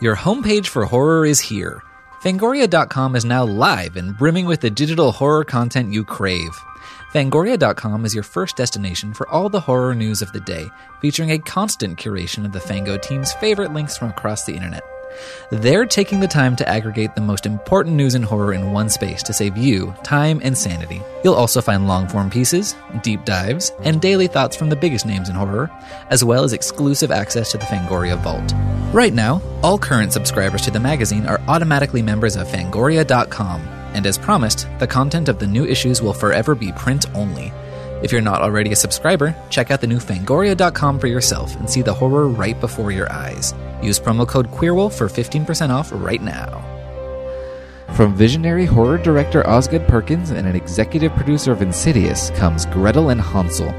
Your homepage for horror is here. Fangoria.com is now live and brimming with the digital horror content you crave. Fangoria.com is your first destination for all the horror news of the day, featuring a constant curation of the Fango team's favorite links from across the internet. They're taking the time to aggregate the most important news in horror in one space to save you time and sanity. You'll also find long form pieces, deep dives, and daily thoughts from the biggest names in horror, as well as exclusive access to the Fangoria Vault. Right now, all current subscribers to the magazine are automatically members of Fangoria.com, and as promised, the content of the new issues will forever be print only. If you're not already a subscriber, check out the new Fangoria.com for yourself and see the horror right before your eyes. Use promo code QueerWolf for 15% off right now. From visionary horror director Osgood Perkins and an executive producer of Insidious comes Gretel and Hansel.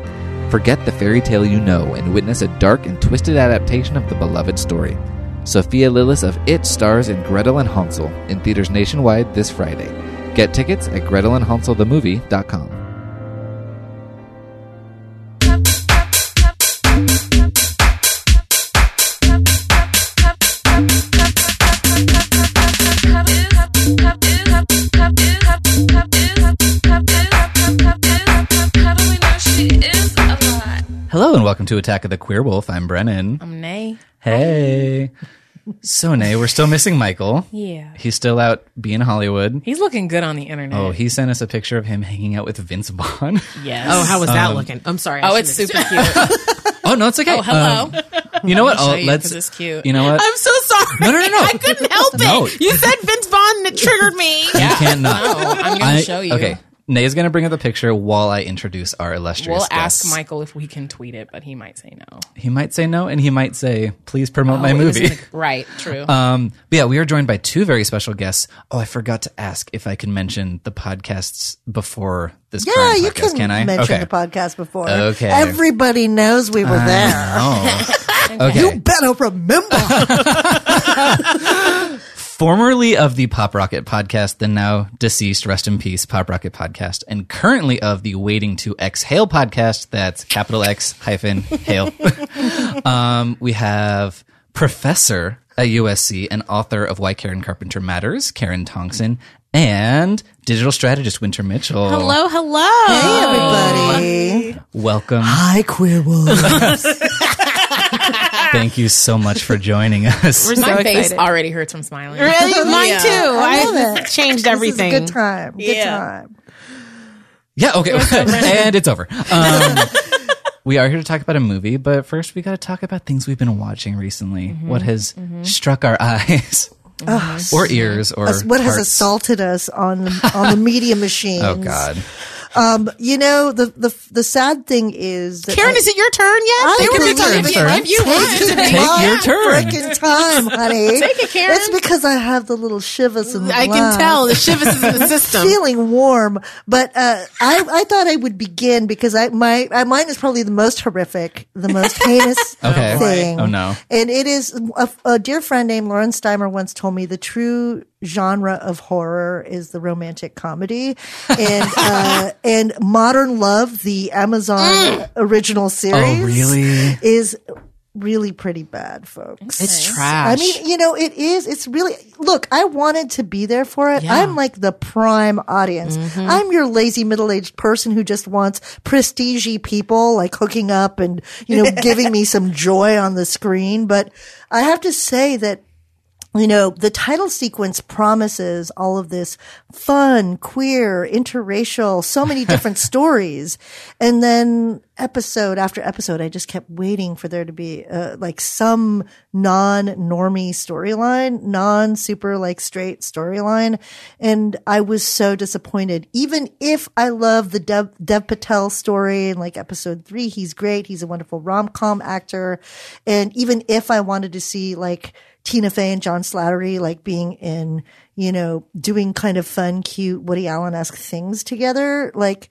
Forget the fairy tale you know and witness a dark and twisted adaptation of the beloved story. Sophia Lillis of It stars in Gretel and Hansel in theaters nationwide this Friday. Get tickets at gretelandhanselthemovie.com. Hello and welcome to Attack of the Queer Wolf. I'm Brennan. I'm Nay. Hey. So, Nay, we're still missing Michael. Yeah. He's still out being Hollywood. He's looking good on the internet. Oh, he sent us a picture of him hanging out with Vince Vaughn. yes. Oh, how was that looking? I'm sorry. I Oh, it's shouldn't super cute. oh, no, it's okay. Oh, hello. Um, you know what? I'll show Oh, you let's. 'cause it's cute. You know what? I'm so sorry. No, no, no, no. I couldn't help No. it. You said Vince Vaughn and it triggered me. You can't not. No, I'm gonna I- show you. Okay. Nay's going to bring up the picture while I introduce our illustrious We'll ask. Michael if we can tweet it, but he might say no. He might say no, and he might say, please promote my Oh, it was movie. in the- right. True. Um, but yeah, we are joined by two very special guests. Oh, I forgot to ask if I can mention the podcasts before this Yeah, current you podcast. can, Can I? mention okay. the podcast before. Okay. Everybody knows we were there. Oh. okay. You better remember. Formerly of the Pop Rocket podcast, the now deceased, rest in peace, Pop Rocket podcast, and currently of the Waiting to Exhale podcast. That's capital X hyphen hail. um, we have Professor at USC and author of Why Karen Carpenter Matters, Karen Tongson, and digital strategist Winter Mitchell. hello, hello. hey, everybody. Welcome. Hi, Queer Wolves. Thank you so much for joining us. We're so My face already hurts from smiling. Really? Mine Yeah. too. I, love it. changed This is everything. a good time. Good Yeah. time. Yeah, okay. and it's over. Um, we are here to talk about a movie, but first we got to talk about things we've been watching recently. What has struck our eyes or ears or Us- what has assaulted us on the, on the media machine? Oh God. Um, you know the the the sad thing is that Karen, I- is it your turn yet? I They were believe talking to Turn. If you Take want. my your turn. Freaking time, honey. Take it, Karen. It's because I have the little shivers in the I can tell the shivers is in the system. feeling warm, but uh, I I thought I would begin because I my I, mine is probably the most horrific, the most heinous Okay. thing. Oh, no. And it is a, a dear friend named Lauren Steimer once told me the true genre of horror is the romantic comedy, and uh, and Modern Love, the Amazon original series, Oh, really? is really pretty bad, folks. It's trash. I mean, you know, it is. It's really look. I wanted to be there for it. Yeah. I'm like the prime audience. I'm your lazy middle aged person who just wants prestigey people like hooking up and you know giving me some joy on the screen. But I have to say that you know, the title sequence promises all of this fun, queer, interracial, so many different stories. And then episode after episode, I just kept waiting for there to be, uh, like some non-normie storyline, non-super like straight storyline. And I was so disappointed. Even if I love the Dev, Dev Patel story in like episode three, he's great. He's a wonderful rom-com actor. And even if I wanted to see like, Tina Fey and John Slattery like being in, you know, doing kind of fun, cute Woody Allen esque things together. Like,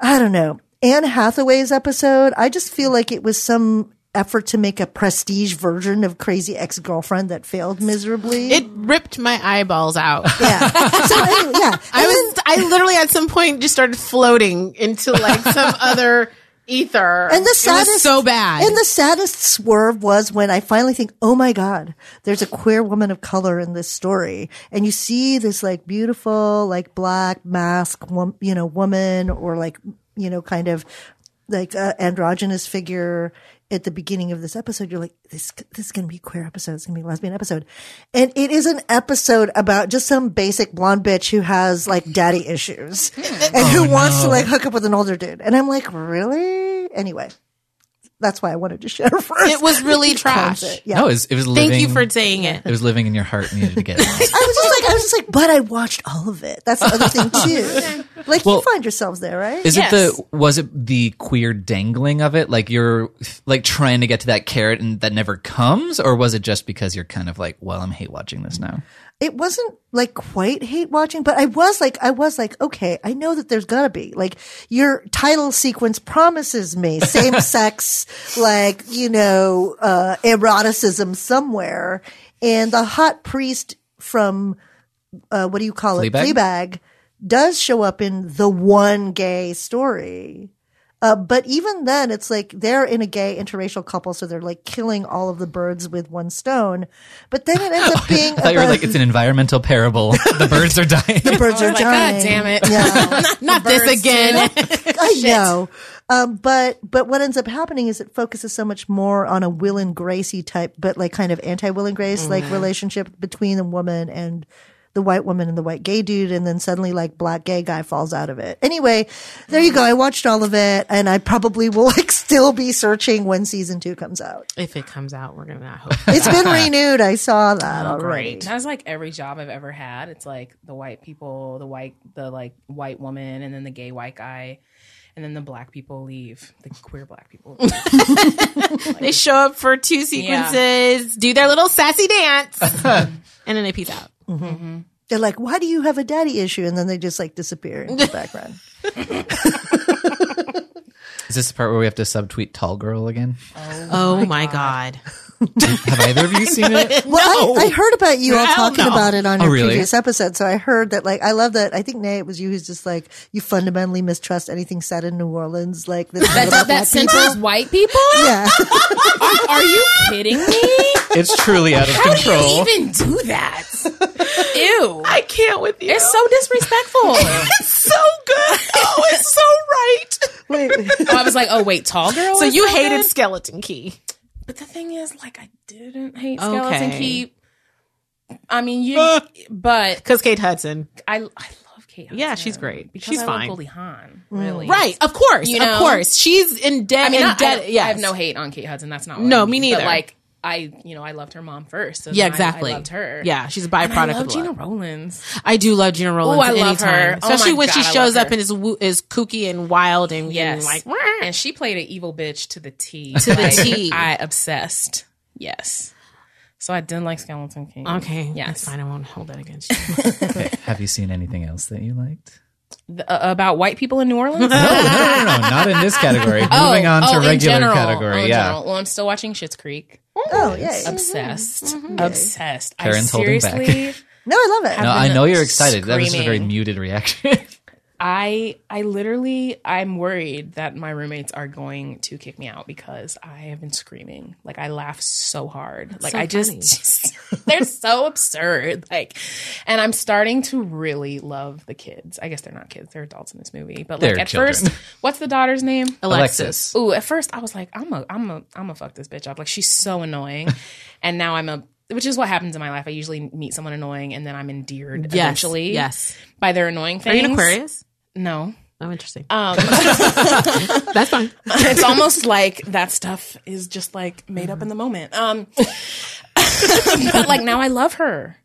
I don't know. Anne Hathaway's episode, I just feel like it was some effort to make a prestige version of Crazy Ex Girlfriend that failed miserably. it ripped my eyeballs out. yeah. So anyway, yeah. I And was, I literally at some point just started floating into like some other Ether. And the saddest, so bad. And the saddest swerve was when I finally think, oh my God, there's a queer woman of color in this story. And you see this like beautiful, like black mask, you know, woman or like, you know, kind of like uh, androgynous figure at the beginning of this episode. You're like, this, this is going to be a queer episode. It's going to be a lesbian episode. And it is an episode about just some basic blonde bitch who has like daddy issues hmm. and who oh, wants to like hook up with an older dude. And I'm like, really? Anyway, that's why I wanted to share first. It was really trash. It. Yeah. No, it was, it was living. Thank you for saying it. It was living in your heart and you needed to get it out. I was just like, I was just like, but I watched all of it. That's the other thing too. Like Well- you find yourselves there, right? Is Yes. it the was it the queer dangling of it? Like you're like trying to get to that carrot and that never comes, or was it just because you're kind of like, well, I'm hate watching this now? It wasn't like quite hate watching, but I was like, I was like, okay, I know that there's gotta be like your title sequence promises me same sex, like, you know, uh, eroticism somewhere. And the hot priest from, uh, what do you call it? Fleabag? Fleabag does show up in the one gay story. Uh, but even then, it's like they're in a gay interracial couple, so they're like killing all of the birds with one stone. But then it ends up being I thought you were about- like it's an environmental parable. the birds are dying. the birds are like, dying. God damn it. Yeah, Not this again. I know. Um, but but what ends up happening is it focuses so much more on a Will and Gracie type, but like kind of anti Will and Grace like relationship between the woman and the white woman and the white gay dude, and then suddenly like black gay guy falls out of it. Anyway, there you go. I watched all of it, and I probably will like still be searching when season two comes out. if it comes out, we're gonna hope. It's been renewed. I saw that oh, already. great. That's like every job I've ever had. It's like the white people, the white, the like white woman, and then the gay white guy, and then the black people leave. The queer black people. leave. They show up for two sequences, do their little sassy dance, and then they peace out. Mm-hmm. Mm-hmm. They're like, "Why do you have a daddy issue?" And then they just like disappear in the background. Is this the part where we have to subtweet tall girl again? Oh, oh my god. Have either of you seen it? Well, I, I heard about you all Hell talking no. about it on Oh, your really? previous episode. So I heard that, like, I love that. I think, Nay, it was you who's just like, you fundamentally mistrust anything said in New Orleans. Like, that's not that that black centers white people. Yeah. Are, are you kidding me? It's truly out of How do control. you even do that? Ew. I can't with you. It's so disrespectful. it's so good. Oh, it's so right. Wait. Oh, I was like, oh wait, tall girl. So you so hated good? Skeleton Key. But the thing is, like, I didn't hate Skeleton Okay. Key. I mean, you, but Because Kate Hudson. I, I love Kate. Hudson Yeah, she's great. because She's I fine. Goldie Hawn, mm. really. Right, of course, You know? of course. She's in dead. I mean, in not, dead. I, yes. I have no hate on Kate Hudson. That's not what No, I me mean. But neither. like, I, you know, I loved her mom first. So Yeah, then I- exactly. I, loved her. Yeah, she's a And I byproduct love of Gina love. Rollins. I do love Gena Rowlands. Ooh, I love anytime. her. Oh especially my when she God, I shows up and is is kooky and wild and, Yes, and like and she played an evil bitch to the T. To the T. I obsessed. Yes. So I didn't like Skeleton Key. okay, Yes. that's fine. I won't hold that against you. Have you seen anything else that you liked? The- uh, about white people in New Orleans. No, no, no, no, not in this category. Moving on to oh, in regular general. category. Oh, yeah. general. Well, I'm still watching Schitt's Creek. Oh, oh, yeah. Obsessed. Mm-hmm. Mm-hmm. Obsessed. Karen's I holding back. seriously, No, I love it. No, I know you're excited. That was just a very muted reaction. I I literally I'm worried that my roommates are going to kick me out because I have been screaming. Like I laugh so hard. Like so I just, just- they're so absurd. Like and I'm starting to really love the kids. I guess they're not kids, they're adults in this movie. But like They're at children. first, what's the daughter's name? Alexis. Ooh, at first I was like, I'm a I'm a I'm a fuck this bitch up. Like she's so annoying. and now I'm a which is what happens in my life. I usually meet someone annoying and then I'm endeared yes, eventually yes. by their annoying things. Are you an Aquarius? No. Oh, interesting. Um, That's fine. it's almost like that stuff is just like made up in the moment. Um, but like now I love her.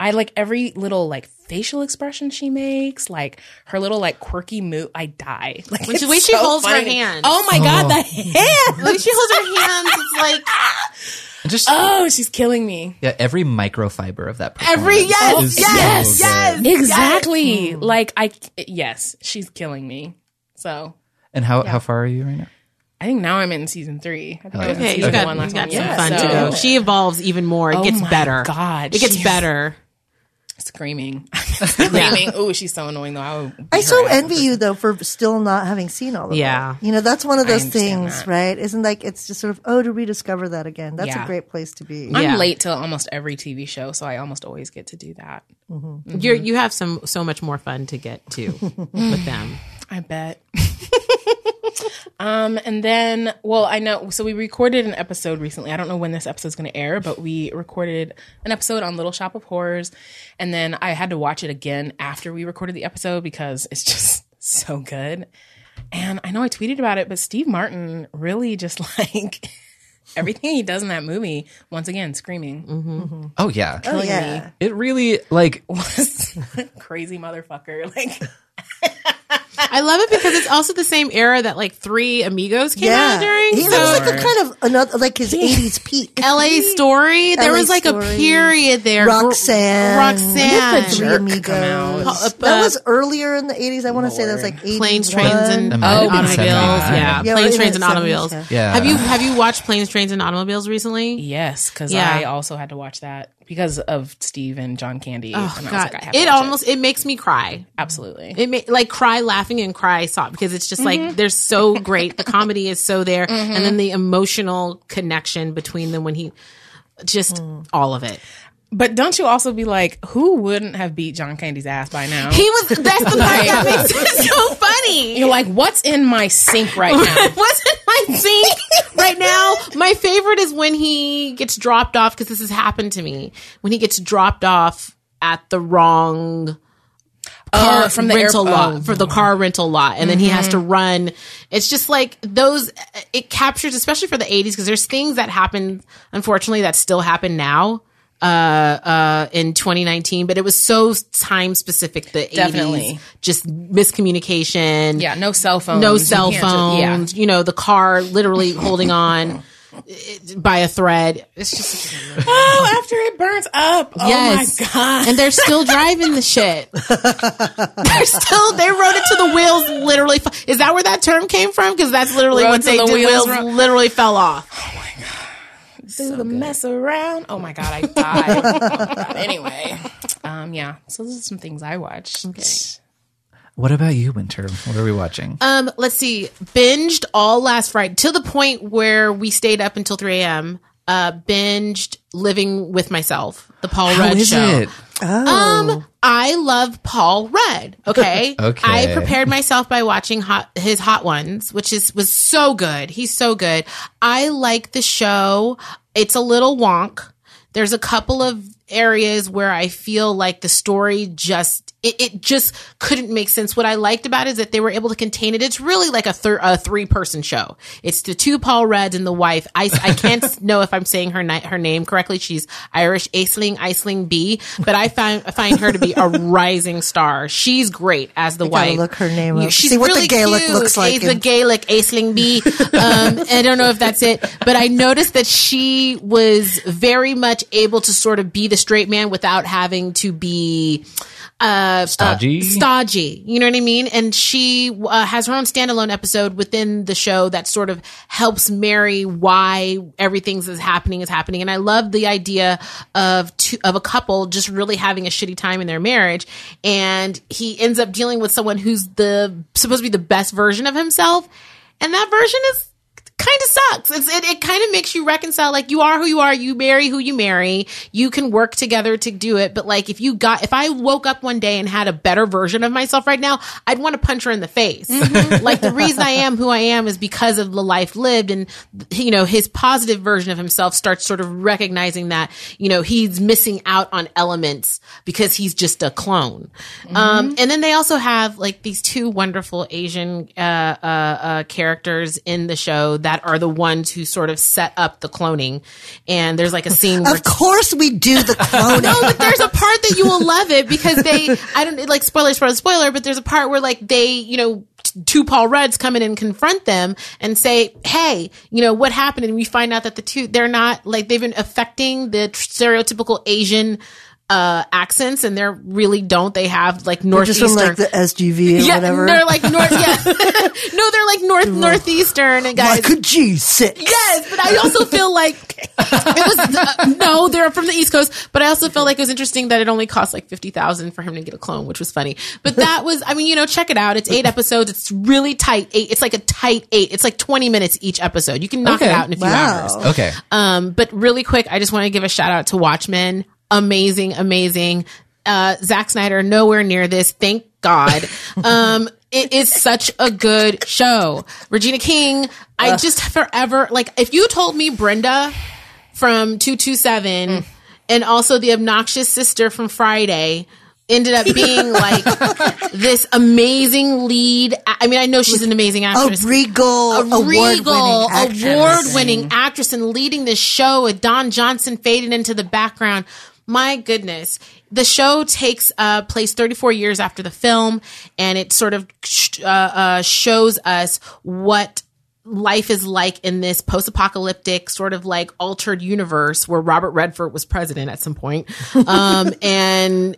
I like every little like facial expression she makes, like her little like quirky move. I die. Like When she- it's when she so holds her hand. Oh my god, the hand! When she holds her hands, it's like just Oh, she's killing me. yeah, every microfiber of that. Performance every yes, is yes, so yes, good. Exactly. Mm. Like I, yes, she's killing me. So And how how far are you right now? I think now I'm in season three. I think I was in Okay, you season got, one you got time. some Yeah, fun so- to go. She evolves even more. It Oh gets my better. God, it gets better. Screaming, screaming. Ooh, she's so annoying though. I, would I so envy you though for still not having seen all of Yeah. it. You know, that's one of those things, that. right? Isn't like it's just sort of oh to rediscover that again. That's Yeah. a great place to be. I'm Yeah. late to almost every TV show, so I almost always get to do that. Mm-hmm. You're mm-hmm. you have some so much more fun to get to with them. I bet. um, and then, well, I know. So we recorded an episode recently. I don't know when this episode's going to air, but we recorded an episode on Little Shop of Horrors, and then I had to watch it again after we recorded the episode because it's just so good. And I know I tweeted about it, but Steve Martin really just like everything he does in that movie. Once again, screaming, Oh yeah. Oh yeah. It really like was crazy motherfucker. Like, I love it because it's also the same era that like Three Amigos came Yeah. out during. He so looks like a kind of another like his eighties peak. LA Story. There LA was like Story. a period there. Roxanne. Roxanne. Three Jerk Amigos. come out. Uh, that uh, was earlier in the eighties. I want to say that was like 81. Planes, Trains, and It might have been Automobiles. Yeah, Yeah, Planes, Trains, and Automobiles. 70s, yeah. Have you have you watched Planes, Trains, and Automobiles recently? yes, because Yeah. I also had to watch that because of Steve and John Candy. Oh and I was God! like, I have it almost it makes me cry. absolutely. It ma- like cry laughing and cry sob because it's just like mm-hmm. they're so great. The comedy is so there, mm-hmm. and then the emotional connection between them when he just mm. all of it. But don't you also be like, who wouldn't have beat John Candy's ass by now? He was that's the part that makes it so funny. You're like, what's in my sink right now? What's in my sink right now? My favorite is when he gets dropped off because this has happened to me. When he gets dropped off at the wrong car Oh, from the rental air- lot oh. for the car rental lot, and then he has to mm-hmm. run. It's just like those. It captures, especially for the '80s, because there's things that happen, unfortunately, that still happen now. Uh, uh, in 2019, but it was so time specific. The Definitely. 80s, just miscommunication. yeah, no cell phones. no cell can't just- yeah. You know, the car literally holding on eh, by a thread. It's just Oh, after it burns up. Oh yes, my god. and they're still driving the shit. they're still they rode it to the wheels. Literally, is that where that term came from? Because that's literally what they the did. wheels Wheels literally fell off. Do the mess around. Oh my god, I died. Oh God. Anyway, um, yeah. So those are some things I watched. Okay. What about you, Winter? What are we watching? Um, let's see. Binged all last Friday to the point where we stayed up until 3 a.m. Uh, binged Living with Myself, the Paul How Rudd is show. it? Um, I love Paul Rudd. Okay. Okay. I prepared myself by watching hot, his Hot Ones, which is was so good. He's so good. I like the show. It's a little wonk. There's a couple of areas where I feel like the story just it, it just couldn't make sense. What I liked about it is that they were able to contain it. It's really like a, thir- a three person show. It's the two Paul Rudds and the wife. I, I can't know if I'm saying her ni- her name correctly. She's Irish Aisling Aisling Bea, but I find find her to be a rising star. She's great as the wife. look her name up. She's See what the really Gaelic cute. looks like It's the Gaelic Aisling Bea. Um, I don't know if that's it, but I noticed that she was very much able to sort of be the straight man without having to be uh, Stodgy? uh, stodgy. You know what I mean? And she uh, has her own standalone episode within the show that sort of helps marry why everything's is happening is happening. And I love the idea of two, of a couple just really having a shitty time in their marriage, and he ends up dealing with someone who's the supposed to be the best version of himself, and that version is kind of sucks. It's, it it kind of makes you reconcile. Like you are who you are. You marry who you marry. You can work together to do it. But like if you got, if I woke up one day and had a better version of myself right now, I'd want to punch her in the face. like the reason I am who I am is because of the life lived, and you know his positive version of himself starts sort of recognizing that you know he's missing out on elements because he's just a clone. Um, and then they also have like these two wonderful Asian uh, uh, uh, characters in the show that are the ones who sort of set up the cloning. And there's like a scene where Of course we do the cloning. no, but there's a part that you will love it because they, I don't like spoiler, spoiler, spoiler, but there's a part where like they, you know, two Paul Rudds come in and confront them and say, Hey, you know, what happened? And we find out that the two, they're not like they've been affecting the stereotypical Asian, uh, accents, and they're really don't. They have like Just northeastern. from like the SGV or yeah, whatever. they're like north. Yeah, no, they're like north northeastern. And guys, like a G6. Yes, but I also feel like it was uh, no, they're from the East Coast. But I also felt like it was interesting that it only cost like fifty thousand for him to get a clone, which was funny. But that was, I mean, you know, check it out. It's eight episodes. It's really tight. Eight. It's like a tight eight. It's like twenty minutes each episode. You can knock it out in a few Wow. hours. Okay. Um, but really quick, I just want to give a shout out to Watchmen. Amazing, amazing. Uh, Zack Snyder, nowhere near this. Thank God. Um, it is such a good show. Regina King, I just forever, like, if you told me Brenda from 227 and also the obnoxious sister from Friday ended up being like this amazing lead. I mean, I know she's an amazing actress, A regal, a award-winning regal, actress. award-winning actress and leading this show with Don Johnson fading into the background. My goodness. The show takes uh, place 34 years after the film, and it sort of uh, uh, shows us what life is like in this post-apocalyptic sort of like altered universe where Robert Redford was president at some point. Um, and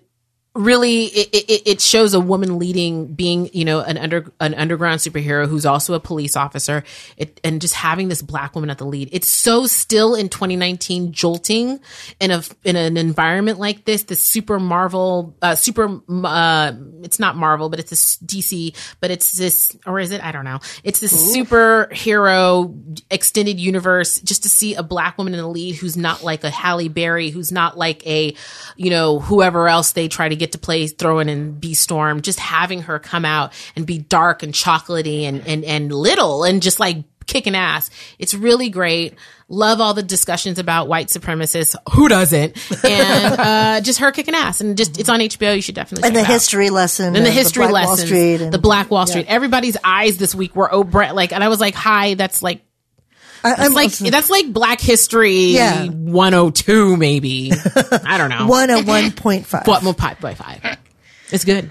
really it, it, it shows a woman leading being you know an under an underground superhero who's also a police officer. It, and just having this black woman at the lead. It's so still in 2019 jolting in a in an environment like this the super marvel uh super uh it's not marvel but it's this dc but it's this or is it? I don't know. It's this superhero extended universe just to see a black woman in the lead who's not like a halle berry who's not like a you know whoever else they try to get to play throwing in B Storm, just having her come out and be dark and chocolatey and, and, and little and just like kicking ass. It's really great. Love all the discussions about white supremacists. Who doesn't? And, uh, just her kicking ass and just, it's on HBO. You should definitely and the history lesson. And the history Black lessons, Wall Street and the Black Wall Street. Everybody's eyes this week were oh, Brett, like, and I was like, "Hi, that's like I, that's I'm like also- that's like Black History Yeah. 102, maybe. I don't know. one at one point five. What more five by five? It's good.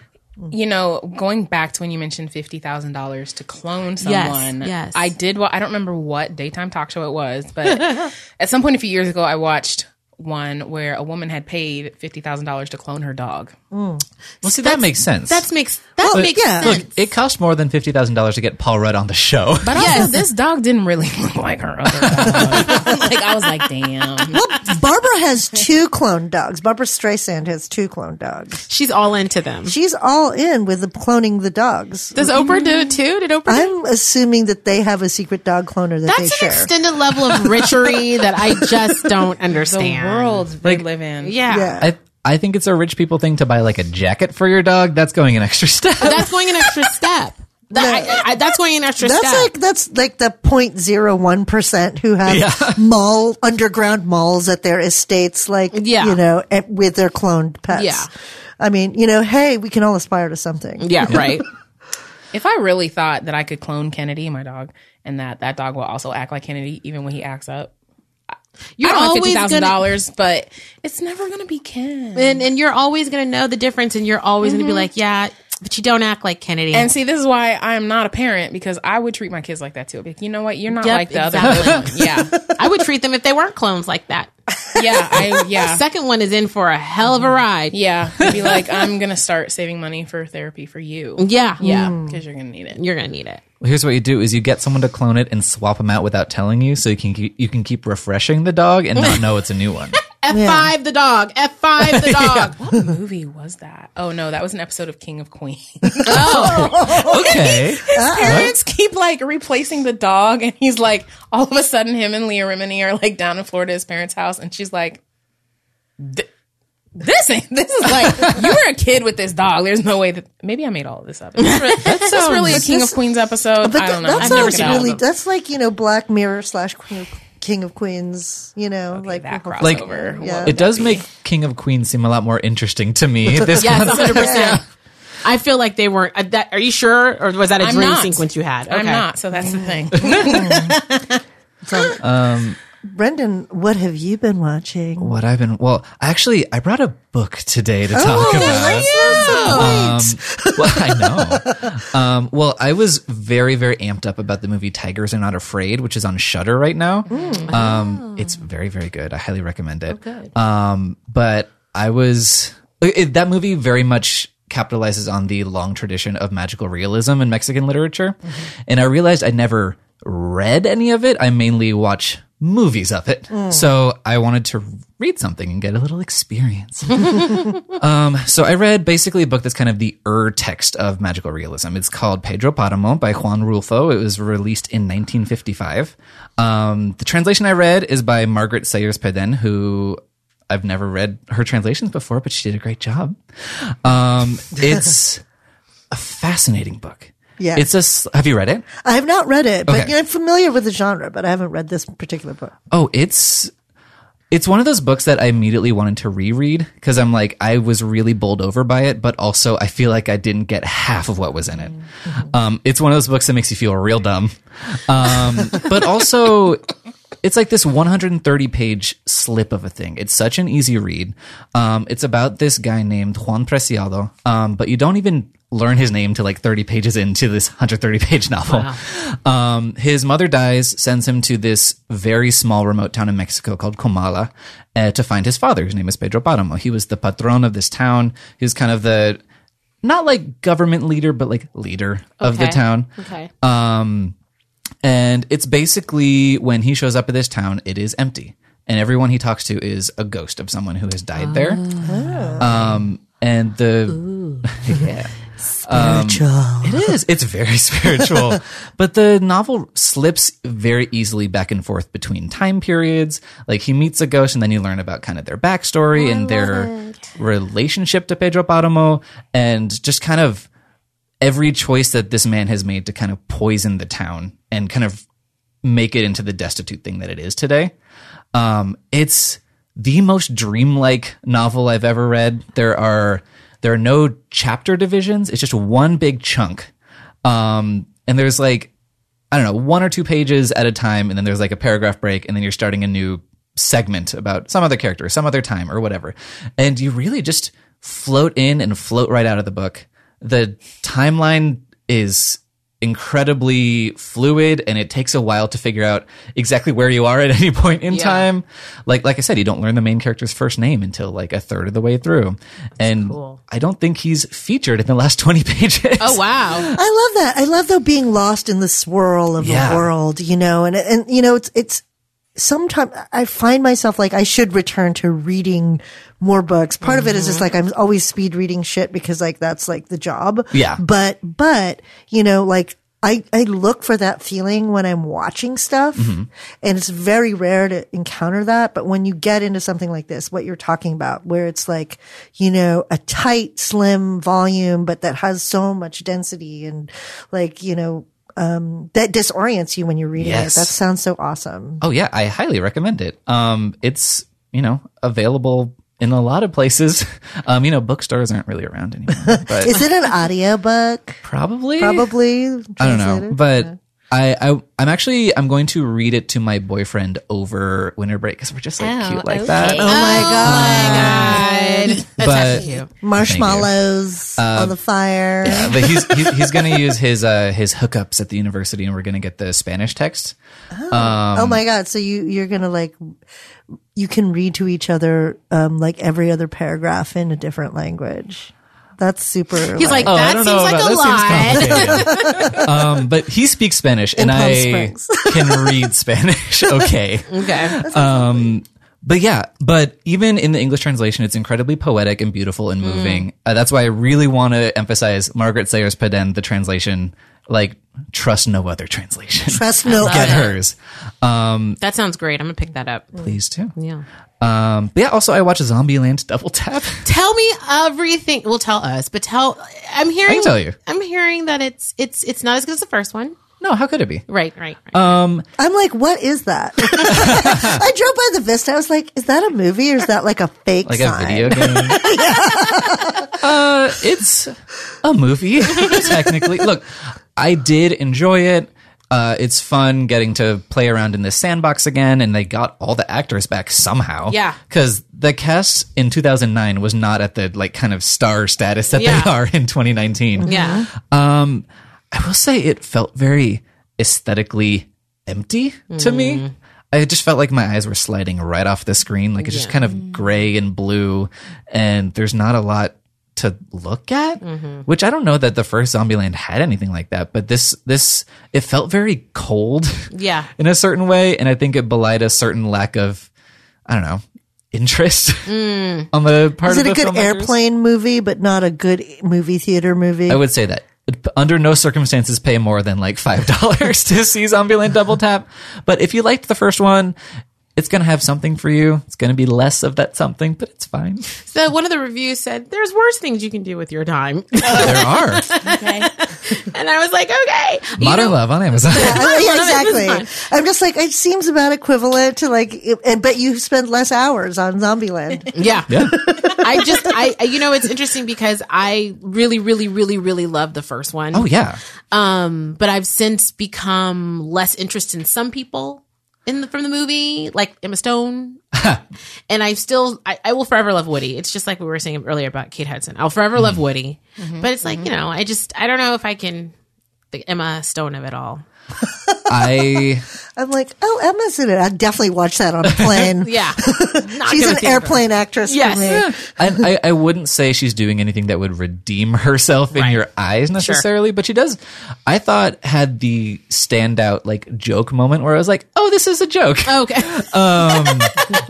You know, going back to when you mentioned fifty thousand dollars to clone someone, yes. I did. Wa- I don't remember what daytime talk show it was, but at some point a few years ago, I watched one where a woman had paid fifty thousand dollars to clone her dog. Mm. Well, see, that makes sense. That makes that Well, makes yeah. sense. Look, it cost more than fifty thousand dollars to get Paul Rudd on the show. But also, this dog didn't really look like her other dog. like I was like, damn. Well, Barbara has two clone dogs. Barbra Streisand has two clone dogs. She's all into them. She's all in with the cloning the dogs. Does Oprah mm-hmm. do it too? Did Oprah? I'm assuming that they have a secret dog cloner that they That's an share. extended level of richery that I just don't The understand. World they live in. yeah. yeah. I I think it's a rich people thing to buy like a jacket for your dog. That's going an extra step. that's going an extra step. That, I, I, that's going an extra That's step. like that's like the 0.01 percent who have Yeah. mall underground malls at their estates, like Yeah. you know, at, with their cloned pets. Yeah. I mean, you know, hey, we can all aspire to something. yeah, right. If I really thought that I could clone Kennedy, my dog, and that that dog will also act like Kennedy even when he acts up, You're I don't have always fifty thousand dollars, but it's never gonna be Ken. and and you're always gonna know the difference, and you're always gonna be mm-hmm. like, yeah, but you don't act like Kennedy. And see, this is why I am not a parent because I would treat my kids like that too. Like, you know what? You're not Yep, like the exactly. other one. Yeah, I would treat them if they weren't clones like that. Yeah, I yeah. Second one is in for a hell of a ride. Yeah, I'd be like, I'm gonna start saving money for therapy for you. Yeah, Yeah, mm. because you're gonna need it. You're gonna need it. Here's what you do: is you get someone to clone it and swap them out without telling you, so you can keep, you can keep refreshing the dog and not know it's a new one. F five the dog. F five the dog. What movie was that? Oh no, that was an episode of King of Queens. Oh. Okay, uh-huh. Parents keep like replacing the dog, and he's like, all of a sudden, him and Leah Remini are like down in Florida, his parents' house, and she's like, "This ain't. This is like you were a kid with this dog. There's no way that maybe I made all of this up. That's really, that's really a King of Queens episode. But I don't know. that I've never sounds seen really. them. That's like you know, Black Mirror slash Queen of, King of Queens. You know, like that crossover. Like, Yeah. it does make King of Queens seem a lot more interesting to me. This Yes, concept. hundred percent. I feel like they weren't. Uh, that, are you sure, or was that a I'm dream not. sequence you had? I'm Okay. not. So that's the thing. Um, Brennan, what have you been watching? What I've been well, actually, I brought a book today to talk Oh, about. that's Um, well, I know. Um, well, I was very, very amped up about the movie Tigers Are Not Afraid, which is on Shudder right now. Um, it's very, very good. I highly recommend it. good. Um, but I was it, that movie very much capitalizes on the long tradition of magical realism in Mexican literature, and I realized I never read any of it. I mainly watch movies of it, so I wanted to read something and get a little experience. um, so I read basically a book that's kind of the ur text of magical realism. It's called Pedro Paramo by Juan Rulfo. It was released in 1955. Um, the translation I read is by Margaret Sayers Peden, who I've never read her translations before, but she did a great job. Um, it's a fascinating book. Yeah. It's a. Have you read it? I have not read it, but Okay. I'm familiar with the genre, but I haven't read this particular book. Oh, it's it's one of those books that I immediately wanted to reread because I'm like I was really bowled over by it, but also I feel like I didn't get half of what was in it. Um, it's one of those books that makes you feel real dumb, um, but also it's like this 130 page slip of a thing. It's such an easy read. Um, it's about this guy named Juan Preciado, um, but you don't even learn his name to like 30 pages into this 130 page novel. Um, his mother dies, sends him to this very small remote town in Mexico called Comala uh, to find his father. His name is Pedro Paramo. He was the patron of this town. He was kind of the, not like government leader, but like leader of the town. Okay. Um, and it's basically when he shows up at this town, it is empty. And everyone he talks to is a ghost of someone who has died there. Um, and the, yeah. Spiritual. It is. It's very spiritual. but the novel slips very easily back and forth between time periods. Like he meets a ghost and then you learn about kind of their backstory and their relationship to Pedro Paramo and just kind of every choice that this man has made to kind of poison the town and kind of make it into the destitute thing that it is today. Um, it's the most dreamlike novel I've ever read. There are there are no chapter divisions. It's just one big chunk. Um, and there's like I don't know, one or two pages at a time, and then there's like a paragraph break, and then you're starting a new segment about some other character, some other time, or whatever. And you really just float in and float right out of the book. The timeline is incredibly fluid and it takes a while to figure out exactly where you are at any point in Yeah. time. Like like I said, you don't learn the main character's first name until like a third of the way through. And I don't think he's featured in the last 20 pages. Oh wow. I love that. I love though being lost in the swirl of Yeah. the world, you know, and and you know, it's it's sometimes I find myself like I should return to reading more books. Part of it is just like I'm always speed reading shit because like that's like the job. Yeah. But but you know, like I, I look for that feeling when I'm watching stuff and it's very rare to encounter that. But when you get into something like this, what you're talking about, where it's like, you know, a tight, slim volume, but that has so much density and like, you know, um, that disorients you when you're reading Yes. it. That sounds so awesome. Oh yeah, I highly recommend it. Um, it's you know available in a lot of places. Um, you know, bookstores aren't really around anymore, but Is it an audiobook? probably, Probably. I don't know, translated? but. I, I I'm actually I'm going to read it to my boyfriend over winter break because we're just like Oh, cute like okay. that. Oh my God. God. But cute. Marshmallows on the fire. Uh, but he's he's, he's going to use his uh his hookups at the university, and we're going to get the Spanish text. oh my god! So you you're gonna like you can read to each other um, like every other paragraph in a different language. That's super. He's like, Oh, I that don't seems know like about a that. lot. Seems um, but he speaks Spanish, and Palm I can read Spanish. Okay. Okay. Um, but yeah, but even in the English translation, it's incredibly poetic and beautiful and moving. Uh, that's why I really want to emphasize Margaret Sayers Peden, the translation. Like, trust no other translation. trust no Get other. hers. Um, That sounds great. I'm gonna pick that up. please too. Yeah. Um, but yeah, also I watch Zombieland Double Tap. Tell me everything. Well, tell us, but tell. I'm hearing. I can tell you. I'm hearing that it's it's it's not as good as the first one. No, how could it be? Right. Right. right. Um, I'm like, what is that? I drove by the Vista. I was like, is that a movie or is that like a fake like sign? a video game. uh, it's a movie, technically. Look, I did enjoy it. Uh, it's fun getting to play around in this sandbox again, and they got all the actors back somehow. Yeah. because the cast in 2009 was not at the like kind of star status that Yeah. they are in 2019. yeah. Um, I will say it felt very aesthetically empty to me. I just felt like my eyes were sliding right off the screen. Like it's just kind of gray and blue, and there's not a lot to look at. Mm-hmm. Which I don't know that the first Zombieland had anything like that, but this this it felt very cold. Yeah. in a certain way, and I think it belied a certain lack of I don't know interest mm. on the part Is of it a the good filmmakers. airplane movie, but not a good movie theater movie? I would say that. Under no circumstances pay more than like five dollars to see Zombieland Double Tap. But if you liked the first one, it's gonna have something for you. It's gonna be less of that something, but it's fine. So one of the reviews said, "There's worse things you can do with your time," there are Okay. and I was like, "Okay." You Modern know- Love on Amazon. Uh, yeah, exactly. I'm just like it seems about equivalent to like, and but you spend less hours on Zombieland. Yeah. yeah, I just, I, I- you know, it's interesting because I really, really, really, really love the first one. oh yeah. Um, but I've since become less interested in some people in the, from the movie, like Emma Stone. and I still, I, I will forever love Woody. It's just like we were saying earlier about Kate Hudson. I'll forever love mm-hmm. Woody. Mm-hmm. But it's like, mm-hmm. you know, I just, I don't know if I can, the Emma Stone of it all. I I'm like, oh, Emma's in it. I'd definitely watch that on a plane. Yeah. She's an see it. airplane actress Yes. for me. I, I I wouldn't say she's doing anything that would redeem herself in Right. your eyes necessarily, but she does. I thought had the standout like joke moment where I was like, "Oh, this is a joke," Okay. um,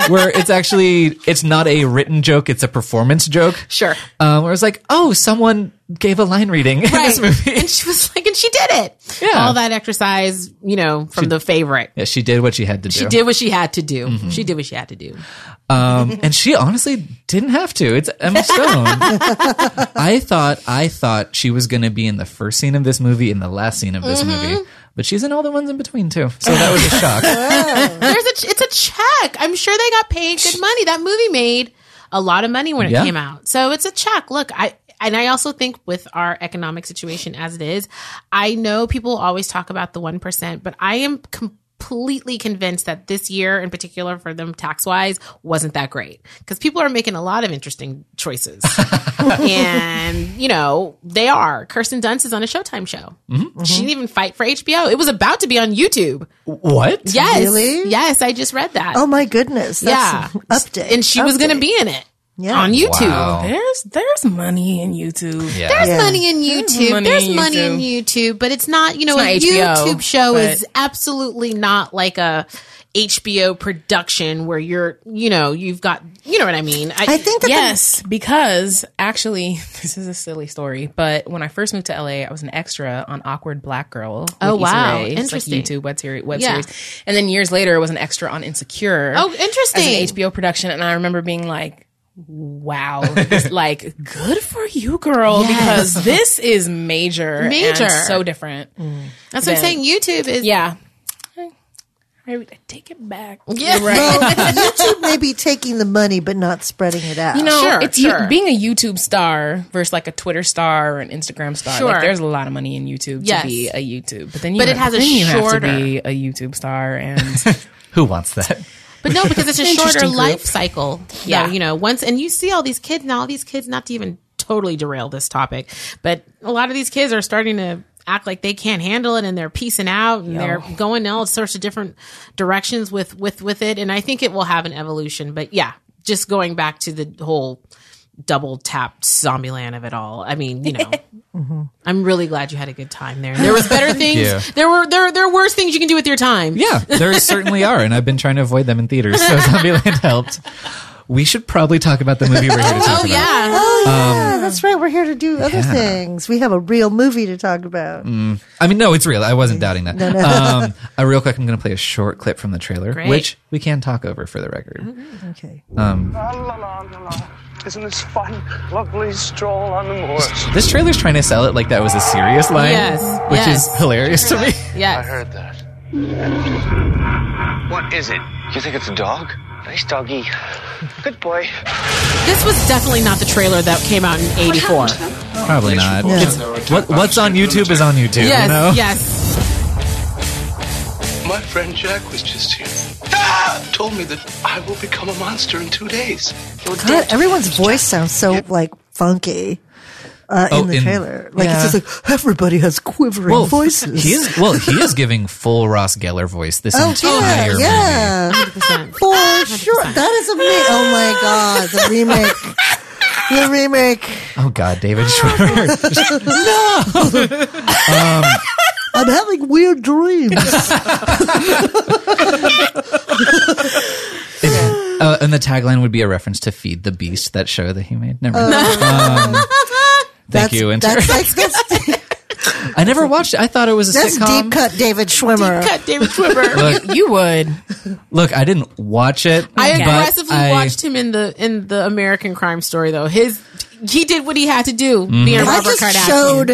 where it's actually it's not a written joke; it's a performance joke. Sure. Um, where it's like, "Oh, someone gave a line reading in this movie." And she was like, and she did it. Yeah. All that exercise, you know, from the favorite. Yeah, she did what she had to do. She did what she had to do. She did what she had to do. Um, and she honestly didn't have to. It's Emma Stone. I thought I thought she was going to be in the first scene of this movie and the last scene of this movie, but she's in all the ones in between too. So that was a shock. There's a, it's a check. I'm sure they got paid good money. That movie made a lot of money when it Yeah. came out. So it's a check. Look, I, and I also think with our economic situation as it is, I know people always talk about the 1%, but I am completely convinced that this year in particular for them tax wise wasn't that great because people are making a lot of interesting choices. and, you know, they are. Kirsten Dunst is on a Showtime show. Mm-hmm. She didn't even fight for HBO. It was about to be on YouTube. What? Yes. Really? Yes, I just read that. Oh my goodness. yeah. That's an update. And she was going to be in it Yeah. on YouTube. Wow. There's there's money in YouTube. Yeah. There's Yeah. money in YouTube. money There's in money in YouTube. YouTube, but it's not, you know, It's a HBO, YouTube show but- is absolutely not like a HBO production where you're, you know, you've got, you know what I mean? I think that the- Yes, because actually, this is a silly story, but when I first moved to LA, I was an extra on Awkward Black Girl. Oh, wow. Rae. Interesting. Like YouTube web series, web Yeah. series, and then years later, I was an extra on Insecure. Oh, interesting. As an HBO production, and I remember being like. Wow, this- like good for you, girl, Yes. because this is major, Major. and so different. Mm. That's what I'm saying. YouTube is, Yeah, I, I take it back. Yeah. You're right. Well, YouTube may be taking the money, but not spreading it out. You know, Sure, it's you- being a YouTube star versus like a Twitter star or an Instagram star. Sure. Like, there's a lot of money in YouTube Yes. to be a YouTube, but then you But it has a then you have to be a YouTube star, and Who wants that? But no, because it's a shorter life cycle. Yeah. You know, once, and you see all these kids now, all these kids, not to even totally derail this topic, but a lot of these kids are starting to act like they can't handle it and they're piecing out and they're going in all sorts of different directions with, with, with it. And I think it will have an evolution, but yeah, just going back to the whole double tapped Zombieland of it all. I mean, you know, mm-hmm. I'm really glad you had a good time there. There was better things. you. There were, there, there are worse things you can do with your time. Yeah, there certainly are, and I've been trying to avoid them in theaters. So Zombieland helped. We should probably talk about the movie we're here to talk Oh about. yeah. Oh, yeah, that's right. We're here to do other yeah. things. We have a real movie to talk about. I mean, no, it's real. I wasn't doubting that. Um, uh, real quick, I'm going to play a short clip from the trailer, Great. which we can talk over for the record. Okay. La, la, la, la, la. Isn't this fun? Lovely stroll on the moors. This trailer's trying to sell it like that was a serious line, Yes, which yes. is hilarious to me. Yes. I heard that. What is it? You think it's a dog? Nice doggy. Good boy. This was definitely not the trailer that came out in 84. Probably not. Yeah. It's, what, what's on YouTube is on YouTube. Yes, you know? yes. My friend Jack was just here. Ah! Told me that I will become a monster in two days. God, everyone's voice sounds so like funky uh, Oh, in the in- trailer. Like yeah. it's just like everybody has quivering Well, voices. he is well. He is giving full Ross Geller voice this Oh, entire yeah, movie. yeah. percent. For sure. That is amazing. Oh my God. The remake. The remake. Oh God, David Schwimmer. No, I'm having weird dreams. uh, and the tagline would be a reference to "Feed the Beast," that show that he made. Never. mind. um, thank That's, you, Winter. that's, that's, that's, I never watched it. I thought it was a that's sitcom. deep cut David Schwimmer. Deep Cut David Schwimmer. Look, You would. look, I didn't watch it. I aggressively I- watched him in the in the American Crime Story though. His he did what he had to do Mm-hmm. being I Robert just Kardashian. showed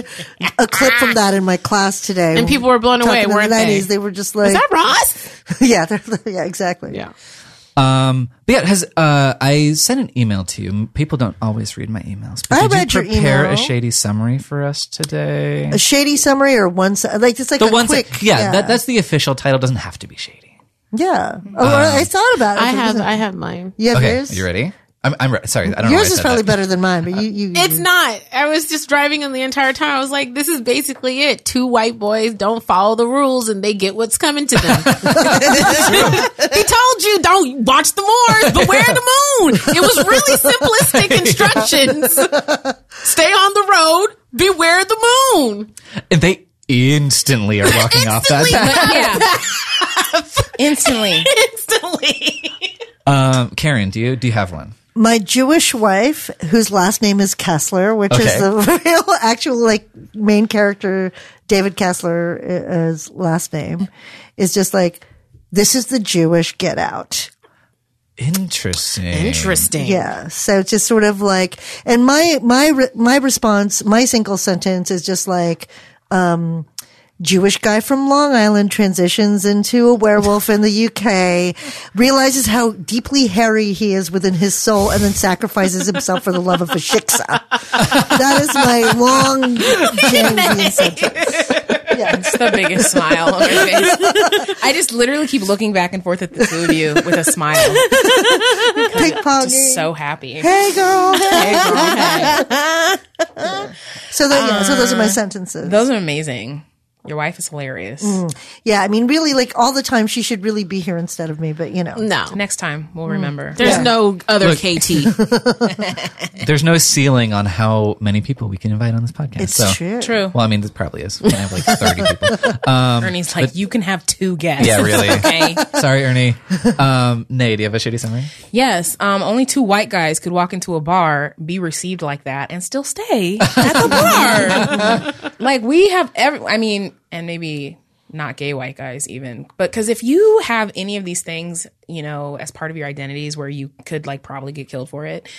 a clip from that in my class today. And people were blown away, Talking in weren't the 90s, they were just like, Is that Ross? yeah, yeah, exactly. Yeah. Um, but yeah, has uh, I sent an email to you? People don't always read my emails. But I did read you your prepare email. a shady summary for us today? A shady summary or one, si- like it's like the a one, quick, yeah, That, that's the official title. Doesn't have to be shady. yeah. Oh, I thought about it. I have I have mine. You have Okay, yours? you ready? I'm, I'm re- sorry. I don't. Yours why is probably that. better than mine, but you, you It's not. I was just driving in the entire time. I was like, this is basically it. Two white boys don't follow the rules and they get what's coming to them. he told you don't watch the Moors, beware the moon. It was really simplistic instructions. Stay on the road, beware the moon. And they instantly are walking off that path. Yeah. Instantly. Instantly. Um, Karen, do you do you have one? My Jewish wife, whose last name is Kessler, which Okay. is the real actual like main character, David Kessler's last name, is just like, this is the Jewish get out. Interesting. Interesting. Yeah. So it's just sort of like, and my, my, my response, my single sentence is just like, um, Jewish guy from Long Island transitions into a werewolf in the UK, realizes how deeply hairy he is within his soul, and then sacrifices himself for the love of a shiksa. That is my long James Dean sentence. It's the biggest smile on my face. I just literally keep looking back and forth at the two of you with a smile. Ping. Just so happy. hey girl. Hey, girl, hey. So that, yeah, so those are my uh, sentences. Those are amazing. Your wife is hilarious. yeah, I mean, really, like all the time, she should really be here instead of me, but you know. No. Next time we'll remember. There's Yeah. no other Look- KT. There's no ceiling on how many people we can invite on this podcast. It's so. true. True. Well, I mean, this probably is. We can have like 30 people. Um, Ernie's like, you can have two guests. Yeah, really. okay. sorry, Ernie. Um, Nay, do you have a shady summary? Yes. Um, only two white guys could walk into a bar, be received like that, and still stay at the bar. like we have every. I mean, and maybe not gay white guys even, but because if you have any of these things, you know, as part of your identities where you could like probably get killed for it,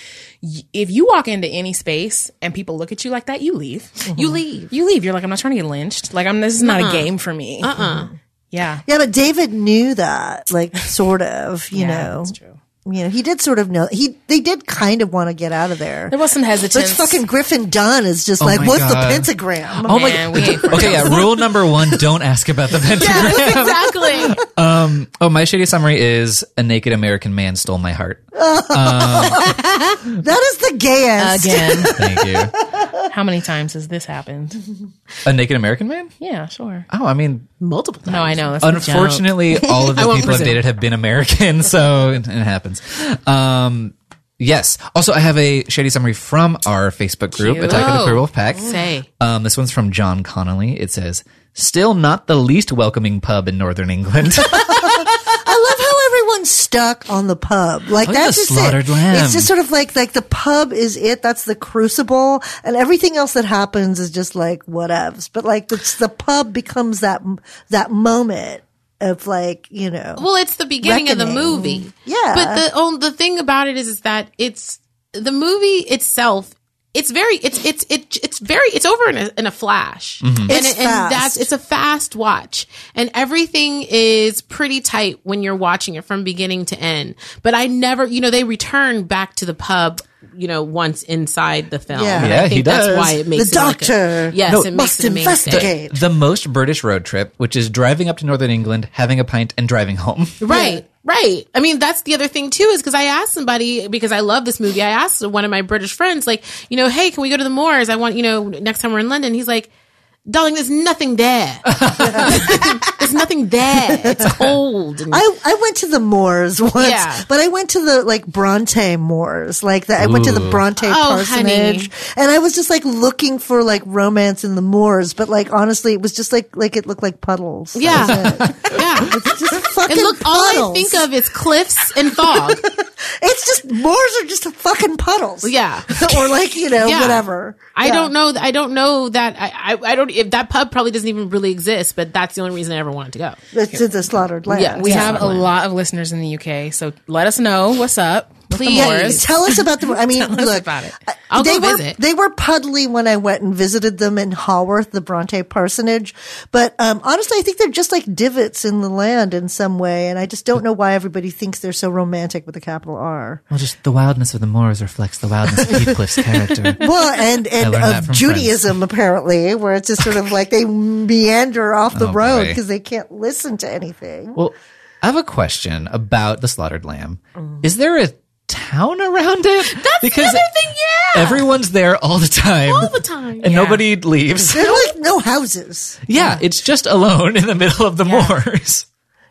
y- if you walk into any space and people look at you like that, you leave. you leave. You leave. You're like, I'm not trying to get lynched. Like, I'm. This is not a uh-uh. game for me. Uh-uh. Yeah. Yeah, but David knew that, like, sort of, you Yeah, know. that's true. You know, he did sort of know. He they did kind of want to get out of there. There was some But hesitance. fucking Griffin Dunne is just Oh like, what's God. the pentagram? Oh, oh my Man, we ain't. Okay, yeah. Rule number one: don't ask about the pentagram. exactly. Um, oh, my shady summary is a naked American man stole my heart. That is the gayest. Again. Thank you. How many times has this happened? A naked American man? Yeah, sure. Oh, I mean, Multiple times. No, I know. That's unfortunately, all of the I won't people I've dated have been American, so it, it happens. Um, yes. Also, I have a shady summary from our Facebook group, Cute. Attack of the Oh. Queer Wolf Pack. Say. Um, this one's from John Connolly. It says, "Still not the least welcoming pub in Northern England." I love how everyone's stuck on the pub. Like Oh, yeah, that's just slaughtered it. lamb. It's just sort of like like the pub is it. That's the crucible, and everything else that happens is just like whatevs. But like it's the pub becomes that that moment of like you know. Well, it's the beginning of the movie. Yeah. But the oh, the thing about it is, is that it's the movie itself. It's very, it's, it's, it, it's very, it's over in a, in a flash. Mm-hmm. And, It's it- and fast. that's, it's a fast watch and everything is pretty tight when you're watching it from beginning to end. But I never, you know, they return back to the pub, you know, once inside the film. Yeah. Yeah, I think he that's does. why it makes The it like a- doctor yes, No, it makes must it investigate. the most British road trip, which is driving up to Northern England, having a pint, and driving home. Right. Right. I mean, that's the other thing too, is because I asked somebody, because I love this movie, I asked one of my British friends, like, you know, hey, can we go to the Moors? I want, you know, next time we're in London. He's like, darling, there's nothing there. there's nothing there. It's cold. And- I, I went to the moors once, Yeah. but I went to the like Bronte moors, like that. I went to the Bronte Oh, parsonage, and I was just like looking for like romance in the moors, but like honestly, it was just like like it looked like puddles. Yeah. it. yeah. It's just fucking And look, all I think of is cliffs and fog. it's just moors are just fucking puddles. Yeah. or like you know Yeah. whatever. I Yeah. don't know. I don't know that. I, I, I don't. If that pub probably doesn't even really exist, but that's the only reason I ever wanted to go. It's to the slaughtered lamb. Yeah, We Yeah. have a lot of listeners in the UK, so let us know what's up. With the Please. Yeah, tell us about the. I mean, Tell look, about it. uh, I'll they go were visit. they were puddly when I went and visited them in Haworth, the Bronte parsonage. But um, honestly, I think they're just like divots in the land in some way, and I just don't know why everybody thinks they're so romantic with a capital R. Well, just the wildness of the moors reflects the wildness of Heathcliff's character. Well, and and of from Judaism apparently, where it's just sort of like they meander off the Oh, road because they can't listen to anything. Well, I have a question about the slaughtered lamb. Mm. Is there a town around it? That's because the other thing, yeah. everyone's there all the time, All the time. and nobody leaves. There are like no houses. yeah, it's just alone in the middle of the moors.